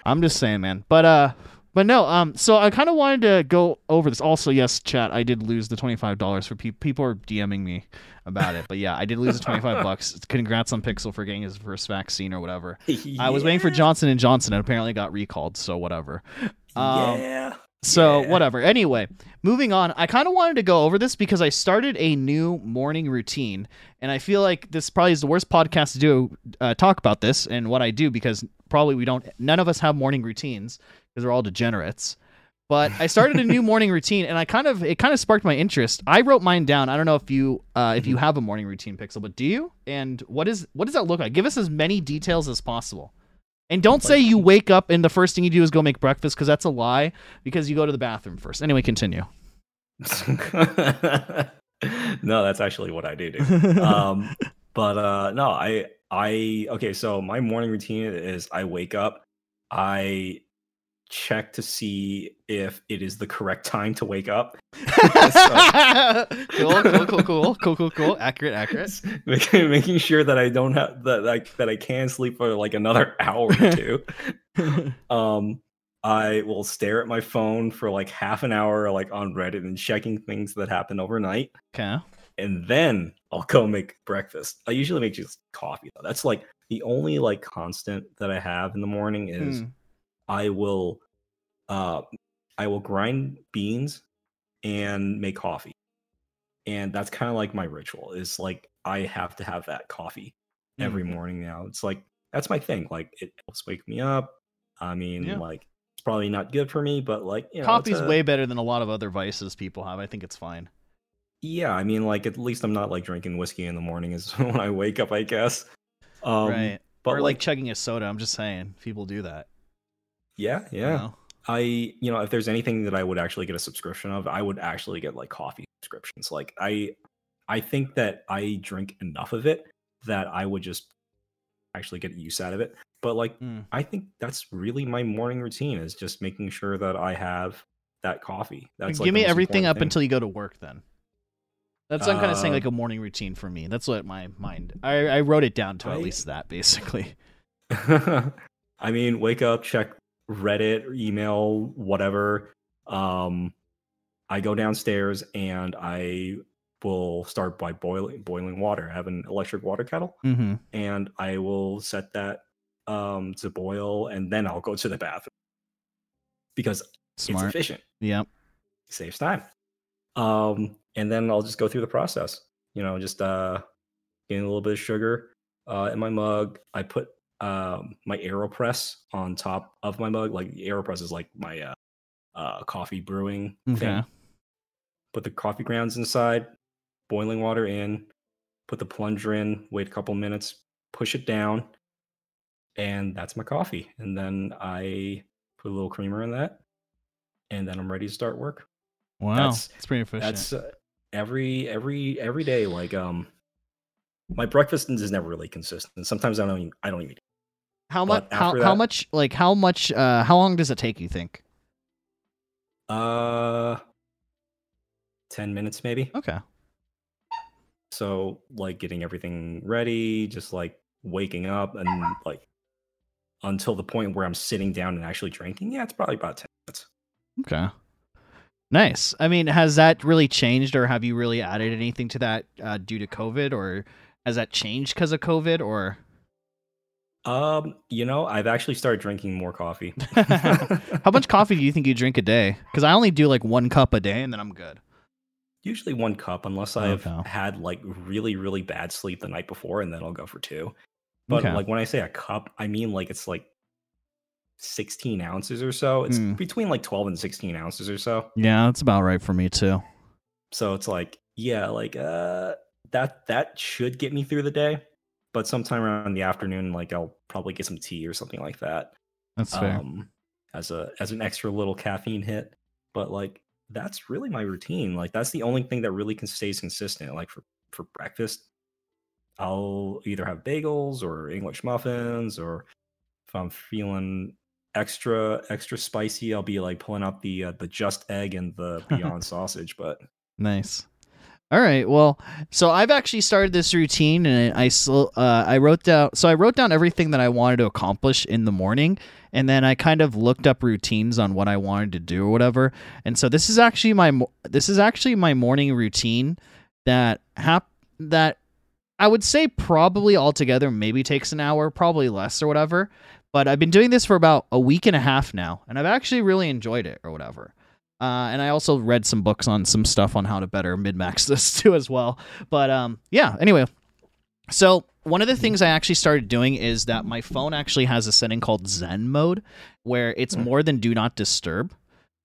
I'm just saying, man. But uh, but no. Um, so I kind of wanted to go over this. Also, yes, chat. I did lose the twenty five dollars for people. People are DMing me about it. But yeah, I did lose the twenty five bucks. Congrats on Pixel for getting his first vaccine or whatever. I was waiting for Johnson and Johnson and apparently got recalled. So whatever. Um, yeah. So Yeah. whatever. Anyway, moving on. I kind of wanted to go over this because I started a new morning routine, and I feel like this probably is the worst podcast to do uh, talk about this and what I do because probably we don't. None of us have morning routines because we're all degenerates. But I started a new morning routine, and I kind of it kind of sparked my interest. I wrote mine down. I don't know if you uh, if you have a morning routine, Pixel, but do you? And what is what does that look like? Give us as many details as possible. And don't say you wake up and the first thing you do is go make breakfast because that's a lie because you go to the bathroom first. Anyway, continue. no, that's actually what I do. do. Um, but uh, no, I I okay. So my morning routine is I wake up, I check to see if it is the correct time to wake up. cool, cool, cool, cool, cool, cool, cool. Accurate, accurate. making, making sure that I don't have that like that I can sleep for like another hour or two. um, I will stare at my phone for like half an hour, like on Reddit, and checking things that happened overnight, Okay. and then I'll go make breakfast. I usually make just coffee though. That's like the only like constant that I have in the morning is Hmm. I will, uh, I will grind beans and make coffee, and that's kind of like my ritual. Is like I have to have that coffee every Mm. morning now. It's like that's my thing. Like it helps wake me up. I mean, Yeah. like it's probably not good for me, but like you know, Coffee's a- way better than a lot of other vices people have. I think it's fine. Yeah, I mean, like at least I'm not like drinking whiskey in the morning is when I wake up, I guess. Um, right. But or like like, chugging a soda. I'm just saying, people do that. yeah, you yeah. know? I, you know, if there's anything that I would actually get a subscription of, I would actually get like coffee subscriptions. Like I, I think that I drink enough of it that I would just actually get use out of it. But like, Mm. I think that's really my morning routine is just making sure that I have that coffee. That's Give the me everything up thing. until you go to work. Then. That's what I'm kind of saying, Uh, like a morning routine for me. That's what my mind. I, I wrote it down to at least that, basically. I mean, wake up, check Reddit, email, whatever. Um, I go downstairs and I will start by boiling boiling water. I have an electric water kettle, Mm-hmm. and I will set that um to boil, and then I'll go to the bathroom because it's Smart. efficient, Yep. saves time. Um, and then I'll just go through the process. You know, just uh, getting a little bit of sugar uh, in my mug. I put um, my Aeropress on top of my mug. Like Aeropress is like my uh, uh, coffee brewing Okay. thing. Put the coffee grounds inside, boiling water in, put the plunger in, wait a couple minutes, push it down, and that's my coffee. And then I put a little creamer in that, and then I'm ready to start work. Wow, That's- that's pretty efficient. That's uh, every every every day. Like um, my breakfast is never really consistent. Sometimes I don't even I don't even. How much? How, after how much? Like how much? Uh, how long does it take? You think? Uh, ten minutes maybe. Okay. So like getting everything ready, just like waking up and like until the point where I'm sitting down and actually drinking. Yeah, it's probably about ten minutes. Okay. Nice. I mean, has that really changed, or have you really added anything to that uh, due to COVID, or has that changed because of COVID, or? Um, you know, I've actually started drinking more coffee. How much coffee do you think you drink a day? Because I only do like one cup a day, and then I'm good. Usually one cup, unless I've Okay. had like really, really bad sleep the night before, and then I'll go for two. But Okay. like when I say a cup, I mean like it's like 16 ounces or so. It's Hmm. between like 12 and 16 ounces or so. Yeah, that's about right for me too. So it's like, yeah, like uh that that should get me through the day. But sometime around the afternoon, like I'll probably get some tea or something like that. That's fair. Um as a as an extra little caffeine hit. But like that's really my routine. Like that's the only thing that really can stays consistent. Like for for breakfast, I'll either have bagels or English muffins, or if I'm feeling extra extra spicy, I'll be like pulling out the uh, the just egg and the Beyond sausage. But Nice. All right. Well, so I've actually started this routine, and I uh, I wrote down. So I wrote down everything that I wanted to accomplish in the morning, and then I kind of looked up routines on what I wanted to do or whatever. And so this is actually my this is actually my morning routine that hap- that I would say probably altogether maybe takes an hour, probably less or whatever. But I've been doing this for about a week and a half now, and I've actually really enjoyed it or whatever. Uh, and I also read some books on some stuff on how to better min max this too as well. But um, yeah. Anyway, so one of the things I actually started doing is that my phone actually has a setting called Zen mode, where it's Hmm. more than do not disturb.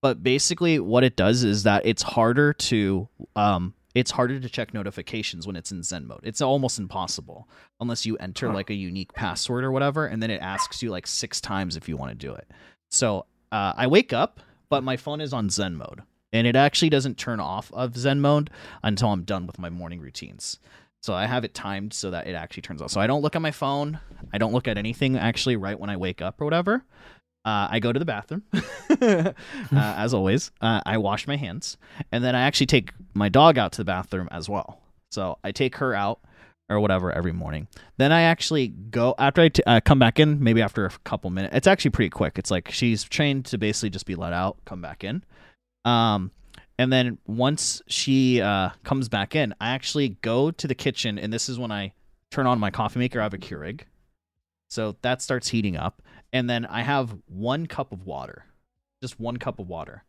But basically, what it does is that it's harder to um, it's harder to check notifications when it's in Zen mode. It's almost impossible unless you enter like a unique password or whatever, and then it asks you like six times if you want to do it. So uh, I wake up, but my phone is on Zen mode, and it actually doesn't turn off of Zen mode until I'm done with my morning routines. So I have it timed so that it actually turns off. So I don't look at my phone. I don't look at anything actually right when I wake up or whatever. Uh, I go to the bathroom, uh, as always. Uh, I wash my hands, and then I actually take my dog out to the bathroom as well. So I take her out or whatever every morning. Then I actually go after I t- uh, come back in, maybe after a couple minutes. It's actually pretty quick. It's like she's trained to basically just be let out, come back in. Um, and then once she uh, comes back in, I actually go to the kitchen, and this is when I turn on my coffee maker. I have a Keurig, so that starts heating up, and then I have one cup of water, just one cup of water,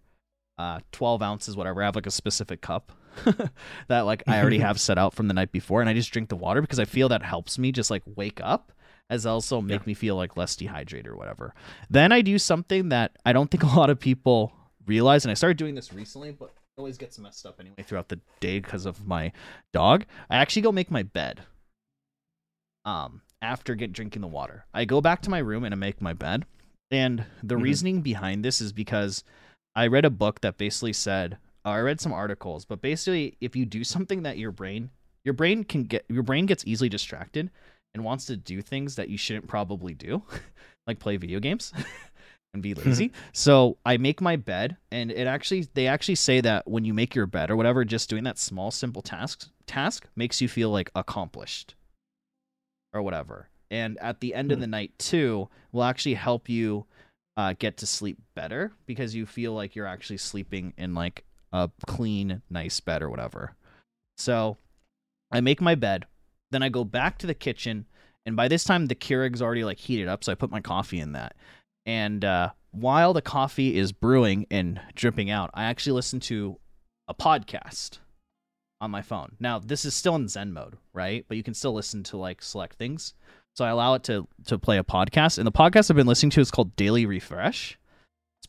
uh, twelve ounces, whatever. I have like a specific cup that like I already have set out from the night before, and I just drink the water because I feel that helps me just like wake up, as also make Yeah. me feel like less dehydrated or whatever. Then I do something that I don't think a lot of people realize, and I started doing this recently, but it always gets messed up anyway throughout the day because of my dog. I actually go make my bed. Um, after get drinking the water, I go back to my room and I make my bed. And the Mhm. reasoning behind this is because I read a book that basically said, or I read some articles, but basically, if you do something that your brain, your brain can get, your brain gets easily distracted and wants to do things that you shouldn't probably do, like play video games and be lazy. so I make my bed, and it actually, they actually say that when you make your bed or whatever, just doing that small, simple task task makes you feel like accomplished or whatever. And at the end of Hmm. the night too, will actually help you uh, get to sleep better because you feel like you're actually sleeping in like a clean, nice bed or whatever. So I make my bed, then I go back to the kitchen, and by this time the Keurig's already like heated up, so I put my coffee in that. And uh, while the coffee is brewing and dripping out, I actually listen to a podcast on my phone. Now this is still in Zen mode, right? But you can still listen to like select things. So I allow it to to play a podcast, and the podcast I've been listening to is called Daily Refresh.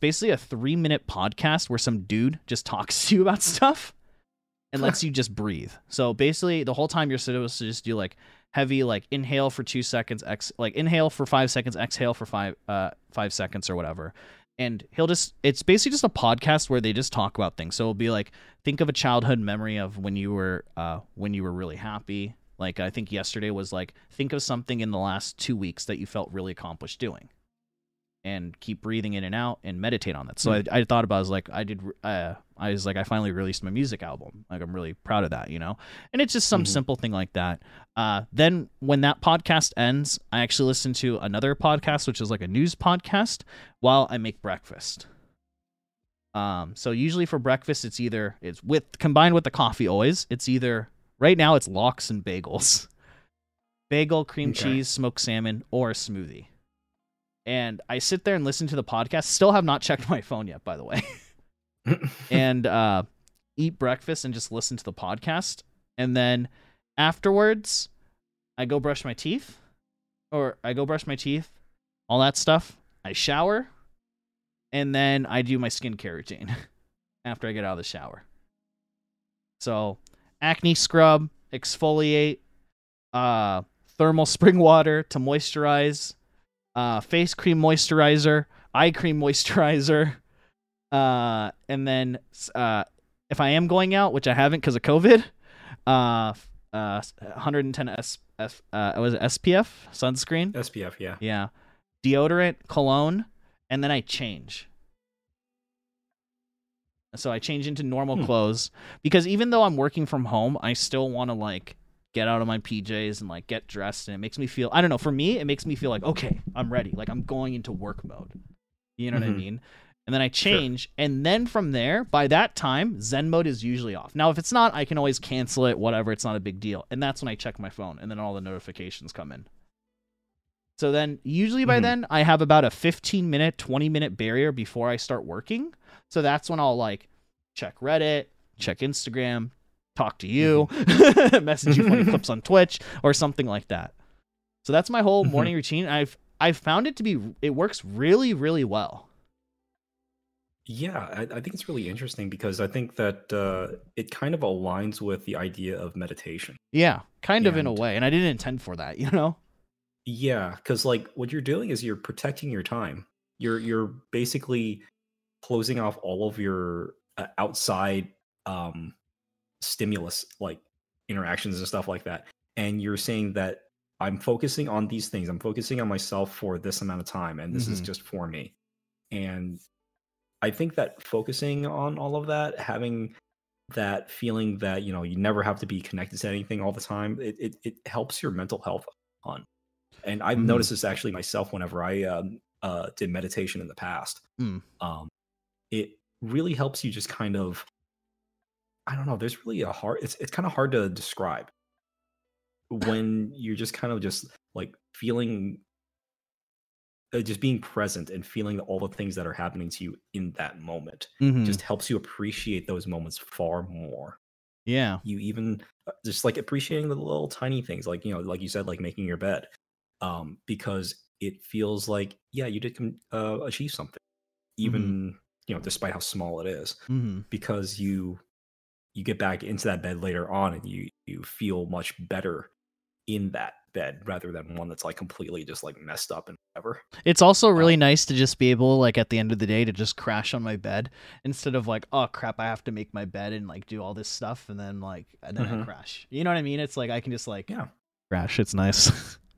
Basically a three minute podcast where some dude just talks to you about stuff and lets you just breathe. So basically, the whole time you're supposed to just do like heavy, like inhale for two seconds, ex like inhale for five seconds, exhale for five uh five seconds or whatever. And he'll just it's basically just a podcast where they just talk about things. So it'll be like think of a childhood memory of when you were uh when you were really happy. Like I think yesterday was like think of something in the last two weeks that you felt really accomplished doing and keep breathing in and out and meditate on that. So I, I thought about I was like I did uh, I was like I finally released my music album. Like I'm really proud of that, you know. And it's just some Mhm. simple thing like that. Uh, then when that podcast ends, I actually listen to another podcast which is like a news podcast while I make breakfast. Um, so usually for breakfast it's either it's with combined with the coffee always. It's either right now it's lox and bagels. Bagel, cream Okay. cheese, smoked salmon, or a smoothie and I sit there and listen to the podcast. Still have not checked my phone yet, by the way. and uh, eat breakfast and just listen to the podcast. And then afterwards, I go brush my teeth, or I go brush my teeth, all that stuff. I shower, and then I do my skincare routine after I get out of the shower. So, acne scrub, exfoliate, uh, thermal spring water to moisturize, uh, face cream moisturizer, eye cream moisturizer, uh, and then uh, if I am going out, which I haven't because of COVID, uh, uh, 110 S, F, uh, was it SPF sunscreen? SPF, yeah. Yeah, deodorant, cologne, and then I change. So I change into normal Hmm. clothes because even though I'm working from home, I still want to like get out of my PJs and like get dressed and it makes me feel I don't know, for me it makes me feel like okay, I'm ready. Like I'm going into work mode. You know what I Mhm. mean? And then I change and then from there, by that time, Zen mode is usually off. Now if it's not, I can always cancel it, whatever, it's not a big deal. And that's when I check my phone and then all the notifications come in. So then usually by Mhm. then I have about a 15 minute, 20 minute barrier before I start working. So that's when I'll like check Reddit, check Instagram, talk to you, message you funny clips on Twitch or something like that. So that's my whole Mhm. morning routine. I've I've found it to be it works really really well. Yeah, I, I think it's really interesting because I think that uh, it kind of aligns with the idea of meditation. Yeah, kind of in a way, and I didn't intend for that, you know. Yeah, because like what you're doing is you're protecting your time. You're you're basically closing off all of your uh, outside um, stimulus, like interactions and stuff like that, and you're saying that I'm focusing on these things. I'm focusing on myself for this amount of time, and this is Mhm. just for me. And I think that focusing on all of that, having that feeling that you know you never have to be connected to anything all the time, it it, it helps your mental health on. And I've Mhm. noticed this actually myself whenever I um, uh, did meditation in the past. Mm. Um, it really helps you just kind of, I don't know. There's really a hard. It's it's kind of hard to describe when you're just kind of just like feeling uh, just being present and feeling all the things that are happening to you in that moment Mhm. just helps you appreciate those moments far more yeah, you even uh, just like appreciating the little tiny things like you know like you said like making your bed um because it feels like yeah you did uh, achieve something even you know despite how small it is hmm because you you get back into that bed later on and you you feel much better in that bed rather than one that's like completely just like messed up and whatever It's also really nice to just be able, like, at the end of the day, to just crash on my bed instead of like, oh crap, I have to make my bed and like do all this stuff, and then like, and then I Mhm. crash. You know what I mean? It's like I can just like, Yeah. crash. It's nice.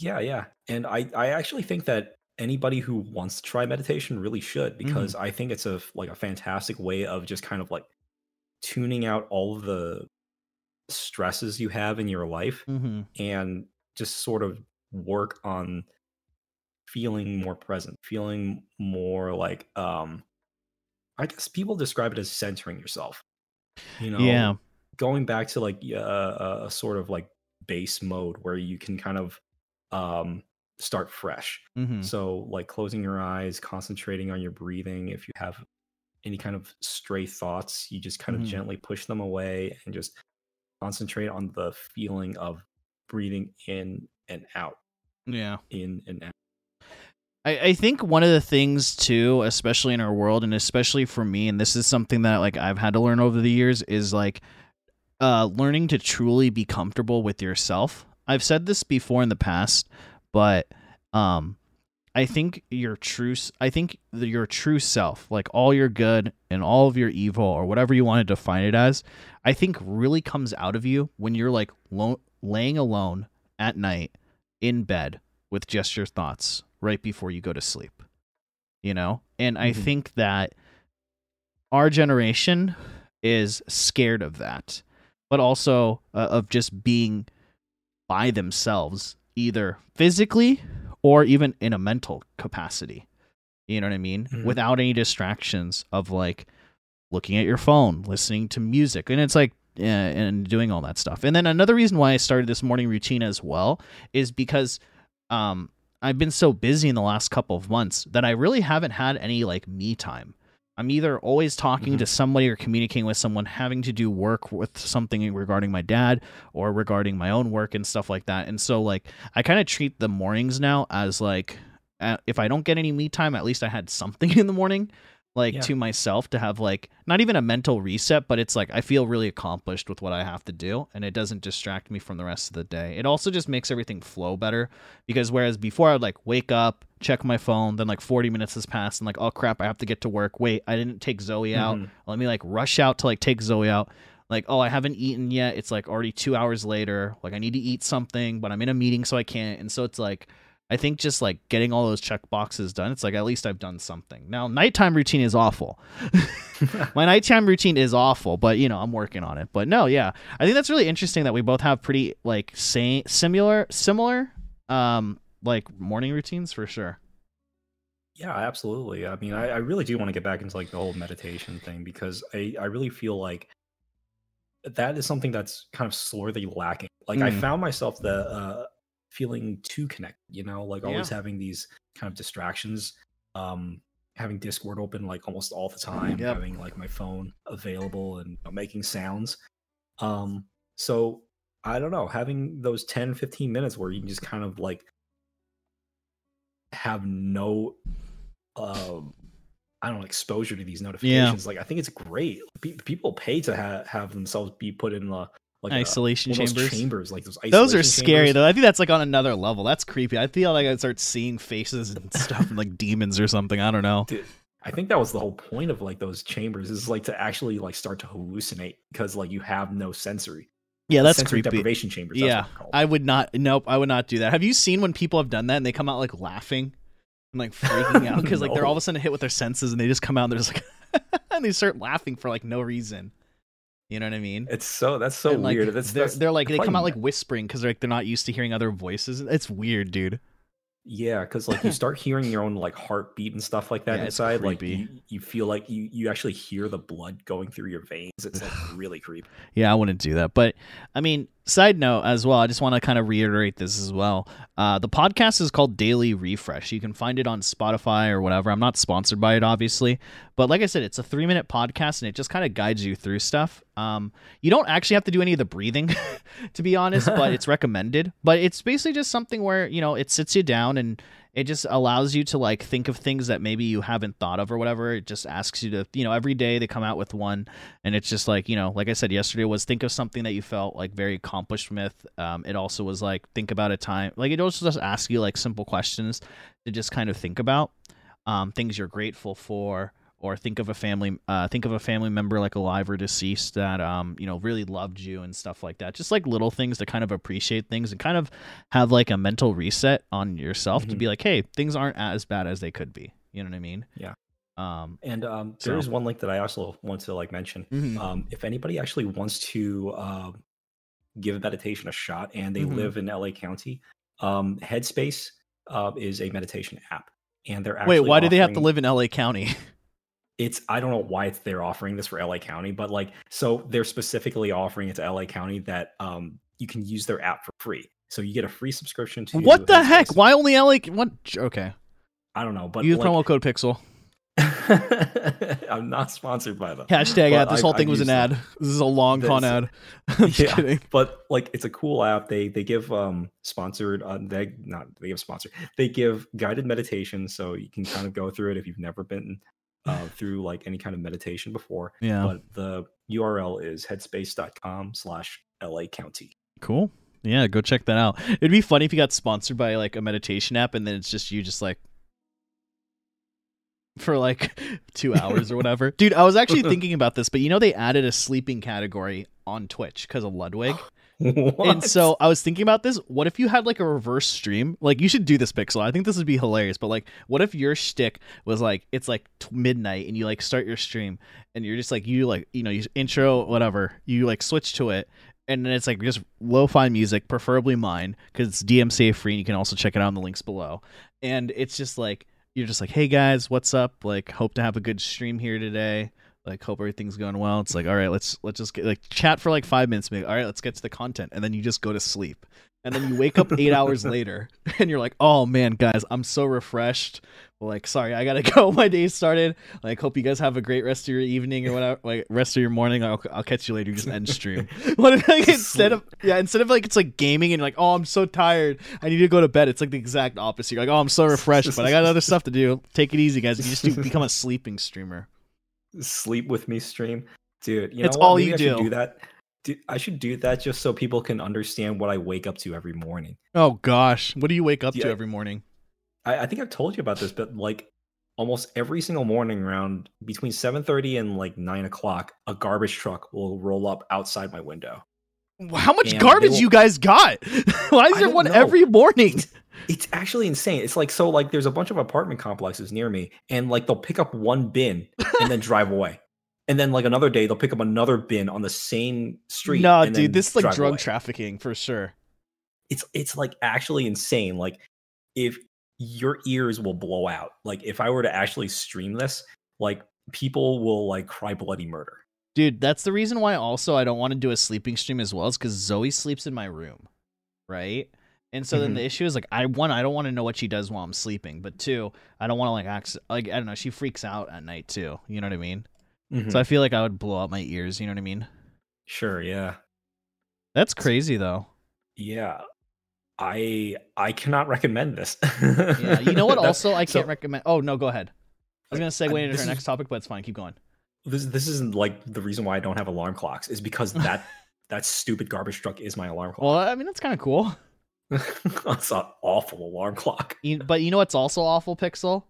Yeah, yeah. And I I actually think that anybody who wants to try meditation really should because I think it's a like a fantastic way of just kind of like tuning out all of the stresses you have in your life hmm and just sort of work on feeling more present, feeling more like um I guess people describe it as centering yourself. You know, Yeah. going back to like uh, a sort of like base mode where you can kind of um start fresh. hmm So like closing your eyes, concentrating on your breathing. If you have any kind of stray thoughts, you just kind of gently push them away and just concentrate on the feeling of breathing in and out. Yeah. in in I, I think one of the things too, especially in our world, and especially for me, and this is something that like I've had to learn over the years, is like uh, learning to truly be comfortable with yourself. I've said this before in the past, but um, I think your true, I think the, your true self, like all your good and all of your evil, or whatever you want to define it as, I think really comes out of you when you're like lo- laying alone at night in bed with just your thoughts right before you go to sleep. You know? And I Mhm. think that our generation is scared of that, but also uh, of just being by themselves, either physically or even in a mental capacity. You know what I mean? Mhm. Without any distractions of like looking at your phone, listening to music. And it's like, yeah, and doing all that stuff. And then another reason why I started this morning routine as well is because um, I've been so busy in the last couple of months that I really haven't had any like me time. I'm either always talking Mhm. to somebody or communicating with someone, having to do work with something regarding my dad or regarding my own work and stuff like that. And so, like, I kind of treat the mornings now as like, uh, if I don't get any me time, at least I had something in the morning, like Yeah. to myself to have like not even a mental reset, but it's like I feel really accomplished with what I have to do, and it doesn't distract me from the rest of the day. It also just makes everything flow better because whereas before I'd like wake up, check my phone, then like 40 minutes has passed, and like oh crap, I have to get to work. Wait, I didn't take Zoe out. Mhm. Let me like rush out to like take Zoe out. Like, oh, I haven't eaten yet. It's like already two hours later. Like, I need to eat something, but I'm in a meeting, so I can't. And so it's like, I think just like getting all those check boxes done, it's like at least I've done something. Now, nighttime routine is awful. My nighttime routine is awful, but you know, I'm working on it. But no, yeah. I think that's really interesting that we both have pretty like same similar similar um like morning routines for sure. Yeah, absolutely. I mean, I, I really do want to get back into like the whole meditation thing because I, I really feel like that is something that's kind of sorely lacking. Like I Mm. found myself the uh, feeling too connected, you know, like always having these kind of distractions, um, having Discord open like almost all the time, Yep. having like my phone available and you know, making sounds. Um, so I don't know, having those 10, 15 minutes where you can just kind of like have no um I don't know exposure to these notifications. Like I think it's great. Pe- people pay to ha- have themselves be put in the like uh, Isolation one of those chambers. chambers, like those. Those are scary chambers. though. I think that's like on another level. That's creepy. I feel like I'd start seeing faces and stuff and like demons or something. I don't know. Dude, I think that was the whole point of like those chambers is like to actually like start to hallucinate because like you have no sensory. Yeah, that's sensory creepy. deprivation chambers. That's Yeah, what they're called. I would not. Nope, I would not do that. Have you seen when people have done that and they come out like laughing and like freaking out because like they're all of a sudden hit with their senses and they just come out and they're just like and they start laughing for like no reason. You know what I mean? It's so that's so And, like, weird. That's they're, that's they're like they come out like whispering because they're like they're not used to hearing other voices. It's weird, dude. Yeah, because like you start hearing your own like heartbeat and stuff like that Yeah, inside. Like you, you feel like you you actually hear the blood going through your veins. It's like really creepy. Yeah, I wouldn't do that. But I mean, side note as well, I just want to kind of reiterate this as well. Uh, the podcast is called Daily Refresh. You can find it on Spotify or whatever. I'm not sponsored by it, obviously. But like I said, it's a three minute podcast and it just kind of guides you through stuff. Um, you don't actually have to do any of the breathing, to be honest, but it's recommended. But it's basically just something where, you know, it sits you down and it just allows you to like think of things that maybe you haven't thought of or whatever. It just asks you to, you know, every day they come out with one and it's just like you know like i said yesterday was think of something that you felt like very accomplished with um, it also was like think about a time like it also just ask you like simple questions to just kind of think about um, things you're grateful for or think of a family uh, think of a family member like alive or deceased that um, you know really loved you and stuff like that just like little things to kind of appreciate things and kind of have like a mental reset on yourself to Mhm. be like hey things aren't as bad as they could be you know what i mean Yeah. um And um, So- there is one link that I also want to like mention. mhm. Um, if anybody actually wants to um, give meditation a shot and they Mhm. live in LA County, um, Headspace uh, is a meditation app, and they're actually wait why do they have to live in la county it's I don't know why it's, they're offering this for LA County, but like so they're specifically offering it to LA County that um you can use their app for free. So you get a free subscription to What the heck? Why only LA? What? Okay. I don't know, but Use like, promo code Pixel. I'm not sponsored by them. Hashtag ad. This I've- whole thing I've was an ad. them. This is a long con ad. I'm Yeah. kidding. But like, it's a cool app. They they give um sponsored. Uh, they not they give sponsored. They give guided meditation, so you can kind of go through it if you've never been uh, through like any kind of meditation before. Yeah. But the URL is headspace.com slash LA County. Cool. Yeah, go check that out. It'd be funny if you got sponsored by like a meditation app and then it's just you just like for like two hours or whatever. Dude, I was actually thinking about this, but you know they added a sleeping category on Twitch because of Ludwig. And so I was thinking about this. What if you had like a reverse stream? Like you should do this, Pixel. I think this would be hilarious. But like, what if your shtick was like it's like t- midnight and you like start your stream and you're just like you like you know you intro whatever you like switch to it and then it's like just lo-fi music, preferably mine because it's DMCA free and you can also check it out in the links below. And it's just like you're just like, hey guys, what's up? Like, hope to have a good stream here today like hope everything's going well. It's like all right let's let's just get like chat for like five minutes maybe all right let's get to the content. And then you just go to sleep. And then you wake up eight hours later and you're like oh man guys i'm so refreshed. Like sorry i gotta go. My day started. Like hope you guys have a great rest of your evening or whatever like rest of your morning. I'll, I'll catch you later. You just end stream. What if like instead of yeah instead of like it's like gaming and you're like oh i'm so tired. I need to go to bed. It's like the exact opposite. You're like oh i'm so refreshed but i got other stuff to do. Take it easy guys. You just do, become a sleeping streamer sleep with me stream, dude. You It's know what? all Maybe you I should do. do that. Dude, I should do that just so people can understand what I wake up to every morning. Oh gosh, what do you wake up to every morning? I, I think I've told you about this, but like almost every single morning around between 7.30 and like 9 o'clock, a garbage truck will roll up outside my window. How much And garbage you guys got? Why is I there one know. every morning? It's actually insane. It's like so like there's a bunch of apartment complexes near me, and like they'll pick up one bin and then drive away. And then like another day they'll pick up another bin on the same street. No, dude, this is like drug away. trafficking for sure. it's it's like actually insane. Like if your ears will blow out. Like if I were to actually stream this, like people will like cry bloody murder. Dude, that's the reason why also I don't want to do a sleeping stream as well, is because Zoe sleeps in my room. Right? And so then Mhm. the issue is like I one, I don't want to know what she does while I'm sleeping, but two, I don't want to like act like I don't know, she freaks out at night too. You know what I mean? Mhm. So I feel like I would blow out my ears, you know what I mean? sure, yeah. That's crazy though. Yeah. I I cannot recommend this. Yeah. You know what also I can't recommend Oh no, go ahead. I was gonna segue into our is- next topic, but it's fine, keep going. This this isn't like the reason why I don't have alarm clocks is because that that stupid garbage truck is my alarm clock. Well. I mean that's kinda cool. That's an awful alarm clock. You- but you know what's also awful, Pixel?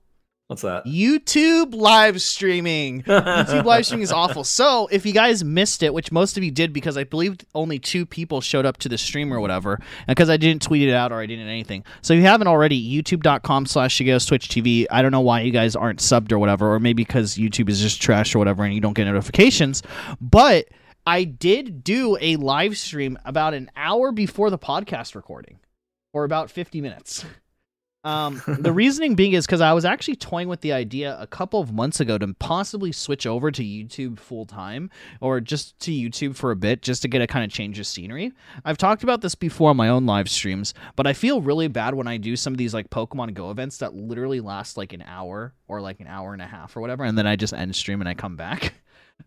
What's that? YouTube live streaming. YouTube live streaming is awful. So if you guys missed it, which most of you did because I believe only two people showed up to the stream or whatever, and because I didn't tweet it out or I didn't anything. So if you haven't already, youtube.com slash Shigeo's Twitch TV. I don't know why you guys aren't subbed or whatever, or maybe because YouTube is just trash or whatever and you don't get notifications. But I did do a live stream about an hour before the podcast recording, or about 50 minutes. Um, the reasoning being is because I was actually toying with the idea a couple of months ago to possibly switch over to YouTube full time or just to YouTube for a bit just to get a kind of change of scenery. I've talked about this before on my own live streams, but I feel really bad when I do some of these like Pokemon Go events that literally last like an hour or like an hour and a half or whatever, and then I just end stream and I come back.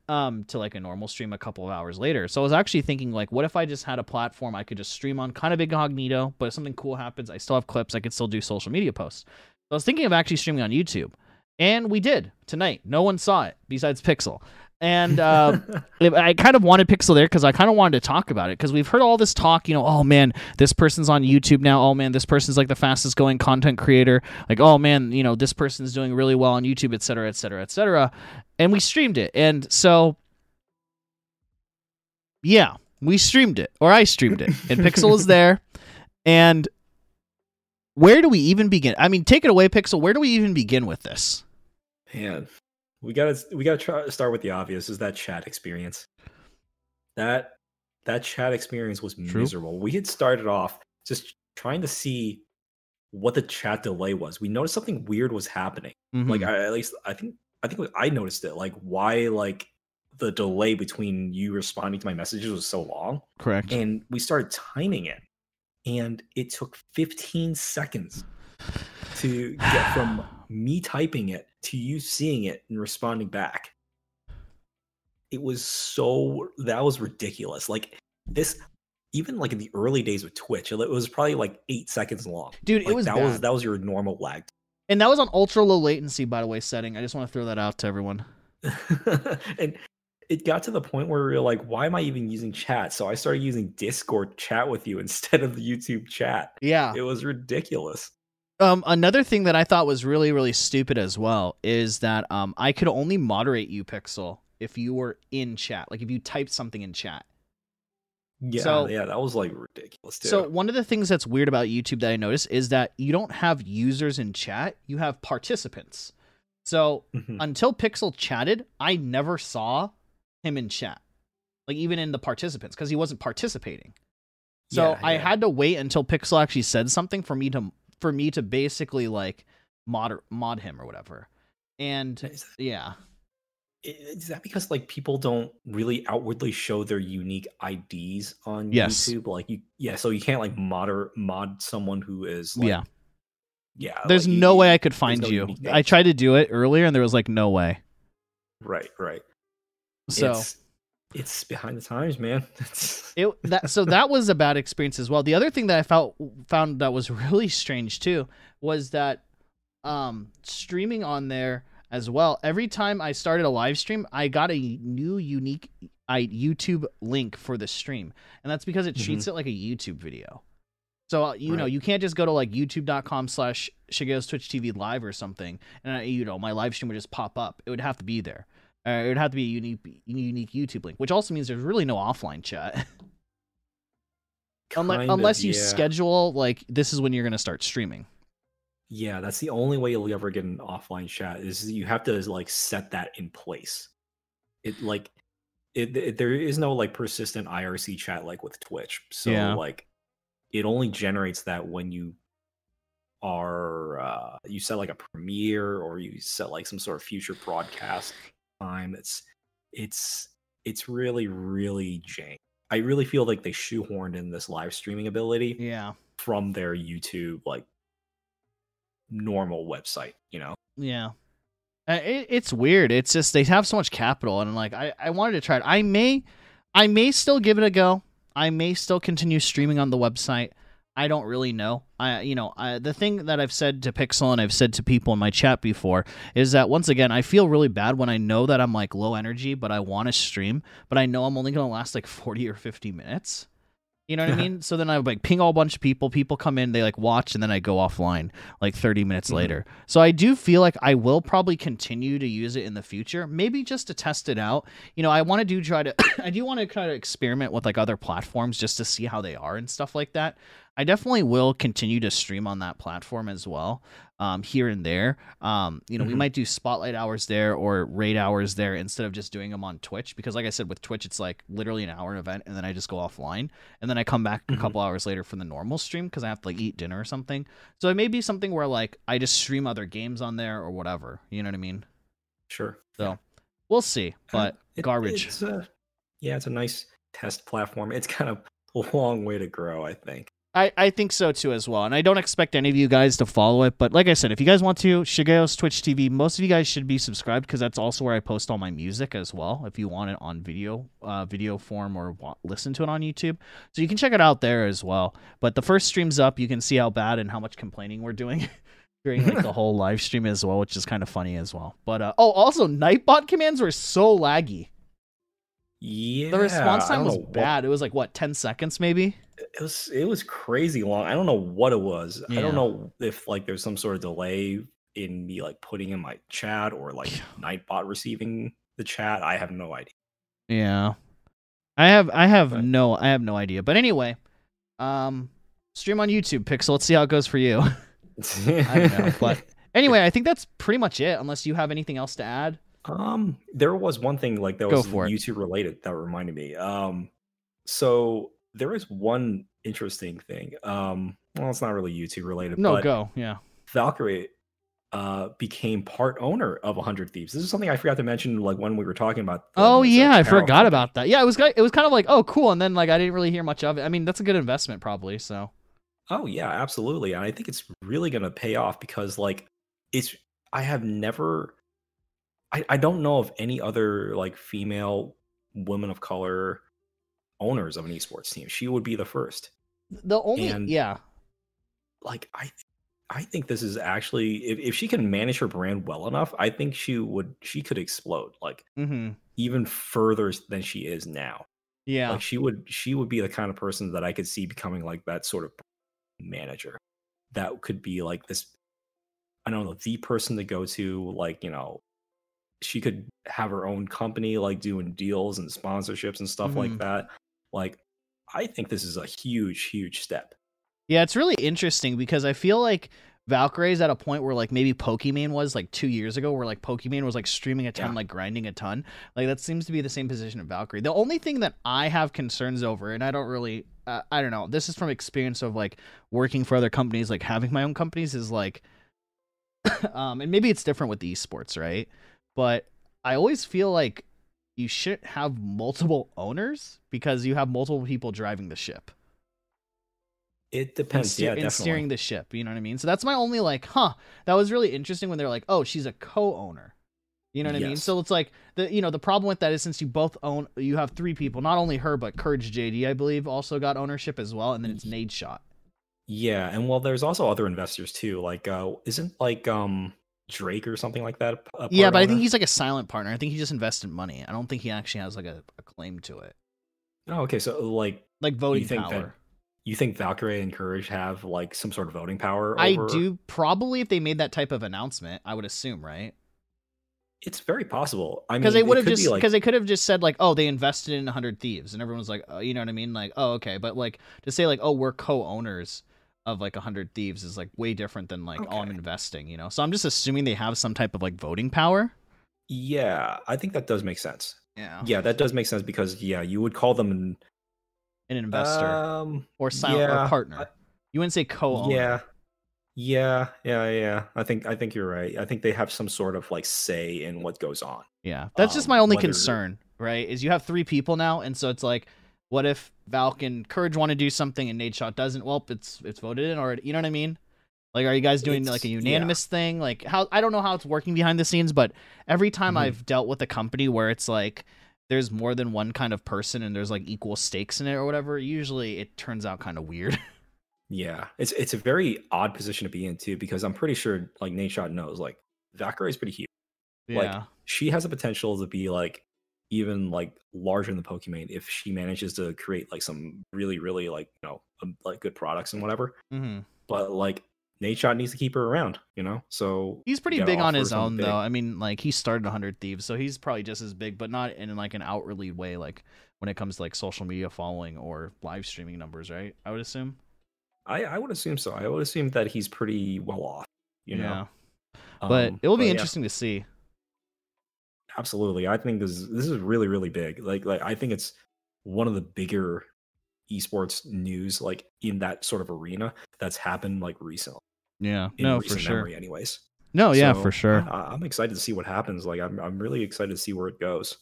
um to like a normal stream a couple of hours later. So I was actually thinking like what if I just had a platform I could just stream on kind of incognito, but if something cool happens, I still have clips, I could still do social media posts. So I was thinking of actually streaming on YouTube. And we did tonight. No one saw it besides Pixel. And uh, I kind of wanted Pixel there because I kind of wanted to talk about it because we've heard all this talk, you know, oh man, this person's on YouTube now. Oh man, this person's like the fastest going content creator. Like, oh man, you know, this person's doing really well on YouTube, et cetera, et cetera, et cetera. And we streamed it. And so, yeah, we streamed it, or I streamed it, and Pixel is there. And where do we even begin? I mean, take it away, Pixel. Where do we even begin with this? Man, we gotta we gotta try start with the obvious. Is that chat experience? That that chat experience was True. miserable. We had started off just trying to see what the chat delay was. We noticed something weird was happening. Like Mhm. I, at least I think I think I noticed it. Like why like the delay between you responding to my messages was so long, correct. and we started timing it, and it took 15 seconds to get from me typing it to you seeing it and responding back. It was so that was ridiculous. Like this even like in the early days of Twitch, it was probably like eight seconds long. Dude, Like, it was that bad. was that was your normal lag. and that was on ultra low latency, by the way, setting. I just want to throw that out to everyone. and it got to the point where we were like, why am I even using chat? So I started using Discord chat with you instead of the YouTube chat. Yeah. It was ridiculous. Um, another thing that I thought was really, really stupid as well is that um, I could only moderate you, Pixel, if you were in chat. Like if you typed something in chat. Yeah, So- yeah, that was like ridiculous too. So one of the things that's weird about YouTube that I noticed is that you don't have users in chat; you have participants. So Mhm. until Pixel chatted, I never saw him in chat, like even in the participants, because he wasn't participating. So Yeah, I had to wait until Pixel actually said something for me to for me to basically like mod mod him or whatever. And Is, yeah, is that because like people don't really outwardly show their unique IDs on Yes. YouTube? Like you, yeah, so you can't like mod mod someone who is like, yeah. yeah. There's like, no you- way I could find no you. I tried to do it earlier, and there was like no way. Right, right. So. it's, it's behind the times, man. It that so that was a bad experience as well. The other thing that I felt found that was really strange too was that um streaming on there as well. Every time I started a live stream, I got a new unique I YouTube link for the stream, and that's because it treats it like a YouTube video. So uh, you know you can't just go to like YouTube.com slash Shigeo's Twitch TV live or something, and I, you know my live stream would just pop up. It would have to be there. Uh, it would have to be a unique unique YouTube link, which also means there's really no offline chat. unless, of, unless you yeah. schedule like this is when you're going to start streaming. Yeah, that's the only way you'll ever get an offline chat is you have to like set that in place. It like it, it- there is no like persistent IRC chat like with Twitch. So Yeah. like it only generates that when you are uh you set like a premiere or you set like some sort of future broadcast time. It's it's it's really really jank. I really feel like they shoehorned in this live streaming ability Yeah. from their YouTube like normal website, you know. Yeah. Uh, it, it's weird. It's just they have so much capital, and like I, I wanted to try it. I may, I may still give it a go. I may still continue streaming on the website. I don't really know. I, you know, I, the thing that I've said to Pixel and I've said to people in my chat before is that once again, I feel really bad when I know that I'm like low energy, but I want to stream, but I know I'm only gonna last like 40 or 50 minutes. You know what I mean? So then I like ping all a bunch of people. People come in, they like watch, and then I go offline like 30 minutes Mhm. later. So I do feel like I will probably continue to use it in the future, maybe just to test it out. You know, I want to do try to, I do want to kind of experiment with like other platforms just to see how they are and stuff like that. I definitely will continue to stream on that platform as well, um, here and there. Um, you know, we Mhm. might do spotlight hours there or raid hours there instead of just doing them on Twitch because, like I said, with Twitch, it's like literally an hour event and then I just go offline and then I come back a Mhm. couple hours later for the normal stream because I have to like eat dinner or something. So it may be something where like I just stream other games on there or whatever. You know what I mean? Sure. So we'll see. But Uh, it- garbage. It's a, yeah, it's a nice test platform. It's kind of a long way to grow, I think. I, I think so too as well. And I don't expect any of you guys to follow it. But like I said, if you guys want to, Shigeo's Twitch TV, most of you guys should be subscribed because that's also where I post all my music as well. If you want it on video, uh, video form or wa- listen to it on YouTube. So you can check it out there as well. But the first stream's up. You can see how bad and how much complaining we're doing. During like the whole live stream as well, which is kind of funny as well. But uh, oh, also Nightbot commands were so laggy. Yeah, The response time was know what- bad. It was like what ten seconds maybe. it was it was crazy long. I don't know what it was. I don't know if like there's some sort of delay in me like putting in my chat or like Nightbot receiving the chat. I have no idea. Yeah. I have I have But- no I have no idea. But anyway, um stream on YouTube, Pixel. Let's see how it goes for you. I don't know. But anyway, I think that's pretty much it, unless you have anything else to add. Um, there was one thing like that Go was for it. YouTube related that reminded me. Um, so there is one interesting thing. Um, well, it's not really YouTube related. No, go. Yeah. Valkyrae uh became part owner of 100 Thieves. This is something I forgot to mention like when we were talking about. them Oh yeah, I forgot about that. Yeah, it was it was kind of like, oh cool, and then like I didn't really hear much of it. I mean, that's a good investment probably, so. Oh yeah, absolutely. And I think it's really gonna pay off because like it's I have never I, I don't know of any other like female women of color owners of an esports team. She would be the first. The only And- yeah. Like I I think this is actually if, if she can manage her brand well enough, I think she would she could explode like Mm-hmm. even further than she is now. Yeah. Like she would she would be the kind of person that I could see becoming like that sort of manager that could be like this I don't know, the person to go to, like, you know, she could have her own company, like doing deals and sponsorships and stuff Mhm. like that. Like, I think this is a huge, huge step. Yeah, it's really interesting because I feel like Valkyrae's at a point where like maybe Pokimane was like two years ago, where like Pokimane was like streaming a ton, Yeah. like grinding a ton. Like that seems to be the same position of Valkyrae. The only thing that I have concerns over, and I don't really, uh, I don't know, this is from experience of like working for other companies, like having my own companies, is like, um, and maybe it's different with the esports, right? But I always feel like you shouldn't have multiple owners because you have multiple people driving the ship It depends. steer- yeah, and steering the ship. You know what I mean? So that's my only like, huh? That was really interesting when they're like, oh, she's a co-owner. You know what I mean? So it's like the you know the problem with that is since you both own, you have three people, not only her but Courage JD, I believe, also got ownership as well, and then it's Nadeshot. Yeah, and well, there's also other investors too. Like, uh, isn't like um Drake or something like that? Yeah, but I think he's like a silent partner. I think he just invested money. I don't think he actually has like a, a claim to it, Oh, okay. So, like, like voting that power. you think Valkyrae and Courage have like some sort of voting power? I do probably if they made that type of announcement, I would assume, right? It's very possible. I mean, because they would have just be, like, because they could have just said like oh they invested in 100 thieves and everyone was like oh, you know what i mean like oh okay but like to say like oh we're co-owners of like 100 thieves is like way different than like oh i'm investing you know so i'm just assuming they have some type of like voting power Yeah, I think that does make sense. yeah Yeah, that does make sense because yeah, you would call them an an investor Um, or silent yeah, or partner I- you wouldn't say co-owner yeah, yeah, yeah, yeah. I think I think you're right. I think they have some sort of like say in what goes on. Yeah, that's just um, my only whether- concern, right? Is you have three people now, and so it's like, what if Valk and Courage want to do something and Nadeshot doesn't? Well, it's it's voted in already. You know what I mean? Like, are you guys doing like a It's- yeah. unanimous thing? Like, how I don't know how it's working behind the scenes, but every time Mhm. I've dealt with a company where it's like there's more than one kind of person and there's like equal stakes in it or whatever, usually it turns out kind of weird. Yeah, it's it's a very odd position to be in too because I'm pretty sure like Nadeshot knows like Valkyrae is pretty huge. Like, yeah, She has the potential to be like even like larger than Pokimane if she manages to create like some really really like you know um, like good products and whatever. hmm But like Nadeshot needs to keep her around, you know. So he's pretty big on his own big. though. I mean, like he started 100 Thieves, so he's probably just as big, but not in like an outwardly way, like when it comes to like social media following or live streaming numbers, right? I would assume. I I would assume so. I would assume that he's pretty well off, you know. but Um, it will be yeah. interesting to see. Absolutely i think this is this is really really big like like i think it's one of the bigger esports news like in that sort of arena that's happened like recently Yeah, no, for sure. memory anyways No, yeah, So, for sure. I, i'm excited to see what happens like I'm, I'm really excited to see where it goes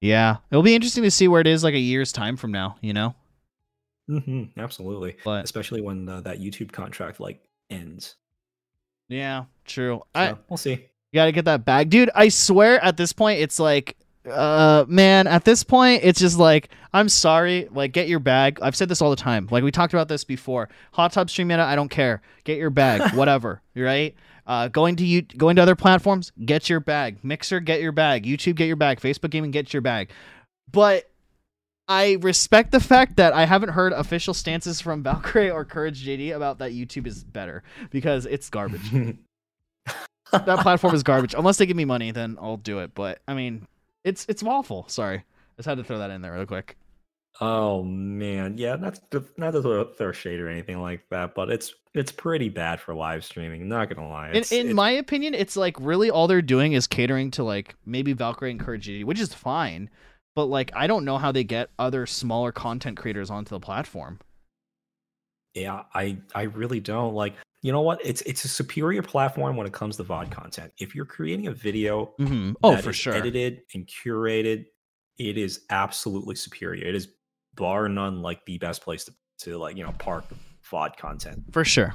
Yeah, it'll be interesting to see where it is like a year's time from now. You know, hmm absolutely but especially when uh, that youtube contract like ends yeah, true. so, I we'll see You gotta get that bag, dude. I swear, at this point, it's like, uh, man. At this point, it's just like, I'm sorry. Like, get your bag. I've said this all the time. Like, we talked about this before. Hot tub stream meta, I don't care. Get your bag, whatever. Right? Uh, going to you, going to other platforms, get your bag. Mixer, get your bag. YouTube, get your bag. Facebook gaming, get your bag. But I respect the fact that I haven't heard official stances from Valkyrae or Courage JD about that YouTube is better because it's garbage that platform is garbage. Unless they give me money, then I'll do it. But I mean, it's it's awful. Sorry, I just had to throw that in there real quick. Oh man, yeah, not to, not to throw, throw shade or anything like that, but it's it's pretty bad for live streaming. Not gonna lie. In, It's, in it's- my opinion, it's like really all they're doing is catering to like maybe Valkyrae and Courage which is fine. But like, I don't know how they get other smaller content creators onto the platform. yeah, I I really don't like. You know what? It's it's a superior platform when it comes to VOD content. If you're creating a video, Mm-hmm. Oh, for sure. edited and curated, it is absolutely superior. It is bar none like the best place to to like you know park VOD content. For sure.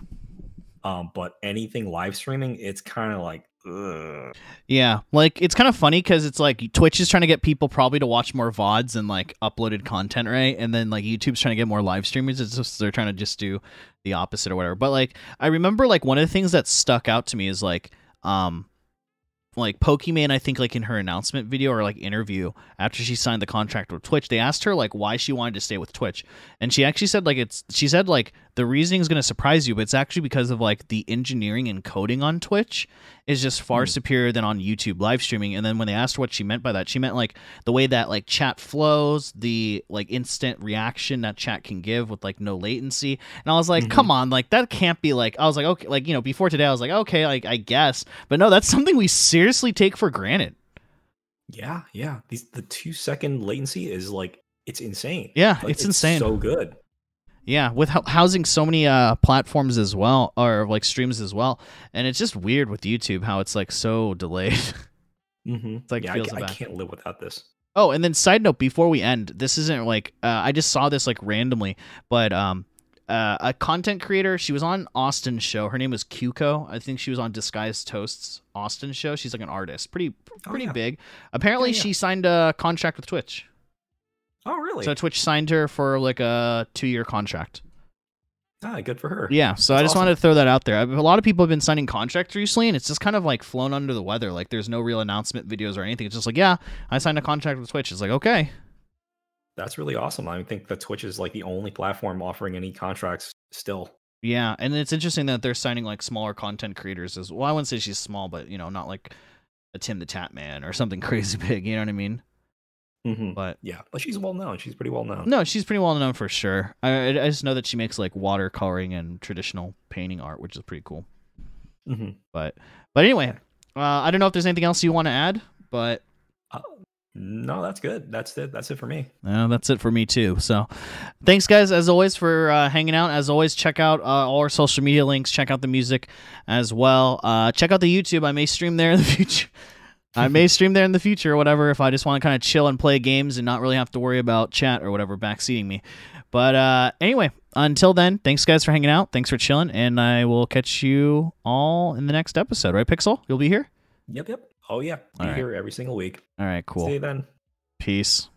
Um, but anything live streaming, it's kind of like, ugh. Yeah, like it's kind of funny because it's like Twitch is trying to get people probably to watch more vods and like uploaded content, right? And then like YouTube's trying to get more live streamers. It's just they're trying to just do the opposite or whatever. But like I remember like one of the things that stuck out to me is like um like Pokimane, I think like in her announcement video or like interview after she signed the contract with Twitch, they asked her like why she wanted to stay with Twitch. And she actually said like it's she said like the reasoning is going to surprise you, but it's actually because of like the engineering and coding on Twitch is just far Hmm. superior than on YouTube live streaming. And then when they asked what she meant by that, she meant like the way that like chat flows, the like instant reaction that chat can give with like no latency. And I was like, Mhm. come on, like that can't be like I was like, okay, like you know, before today I was like, okay, like I guess. But no, that's something we seriously take for granted. yeah, yeah. These the two second latency is like it's insane. Yeah, Like, it's insane. So good. Yeah, with housing so many uh platforms as well or like streams as well. And it's just weird with YouTube how it's like so delayed. Mm-hmm. like, yeah, I feels ca- I, can't live without this. Oh, and then side note before we end, this isn't like uh, I just saw this like randomly, but um uh, a content creator, she was on Austin's show. Her name was Cuco. I think she was on Disguised Toast's Austin show. She's like an artist, pretty Oh, pretty yeah. big. Apparently, Yeah, yeah. she signed a contract with Twitch. Oh, really? So Twitch signed her for like a two year contract. ah, good for her. Yeah, so I That's just wanted to throw that out there. A lot of people have been signing contracts recently, and it's just kind of like flown under the weather. Like there's no real announcement videos or anything. It's just like, yeah, I signed a contract with Twitch. It's like, okay, That's really awesome. I think that Twitch is like the only platform offering any contracts still. yeah, and it's interesting that they're signing like smaller content creators as well. I wouldn't say she's small, but you know, not like a TimTheTatman or something crazy big. You know what I mean? Mm-hmm. But Yeah, but she's well known. She's pretty well known. no, she's pretty well known for sure. I I just know that she makes like watercoloring and traditional painting art, which is pretty cool. hmm But but anyway, uh, I don't know if there's anything else you want to add, but Uh, no, that's good. That's it. That's it for me. Uh, that's it for me too. So, thanks guys as always for uh, hanging out. As always, check out uh, all our social media links. Check out the music as well. Uh, check out the YouTube. I may stream there in the future. I may stream there in the future or whatever if I just want to kind of chill and play games and not really have to worry about chat or whatever backseating me. But uh, anyway, until then, thanks guys for hanging out. Thanks for chilling, and I will catch you all in the next episode. Right, Pixel? You'll be here. Yep, yep. Oh yeah, be right. here every single week. All right, cool. See you then. Peace.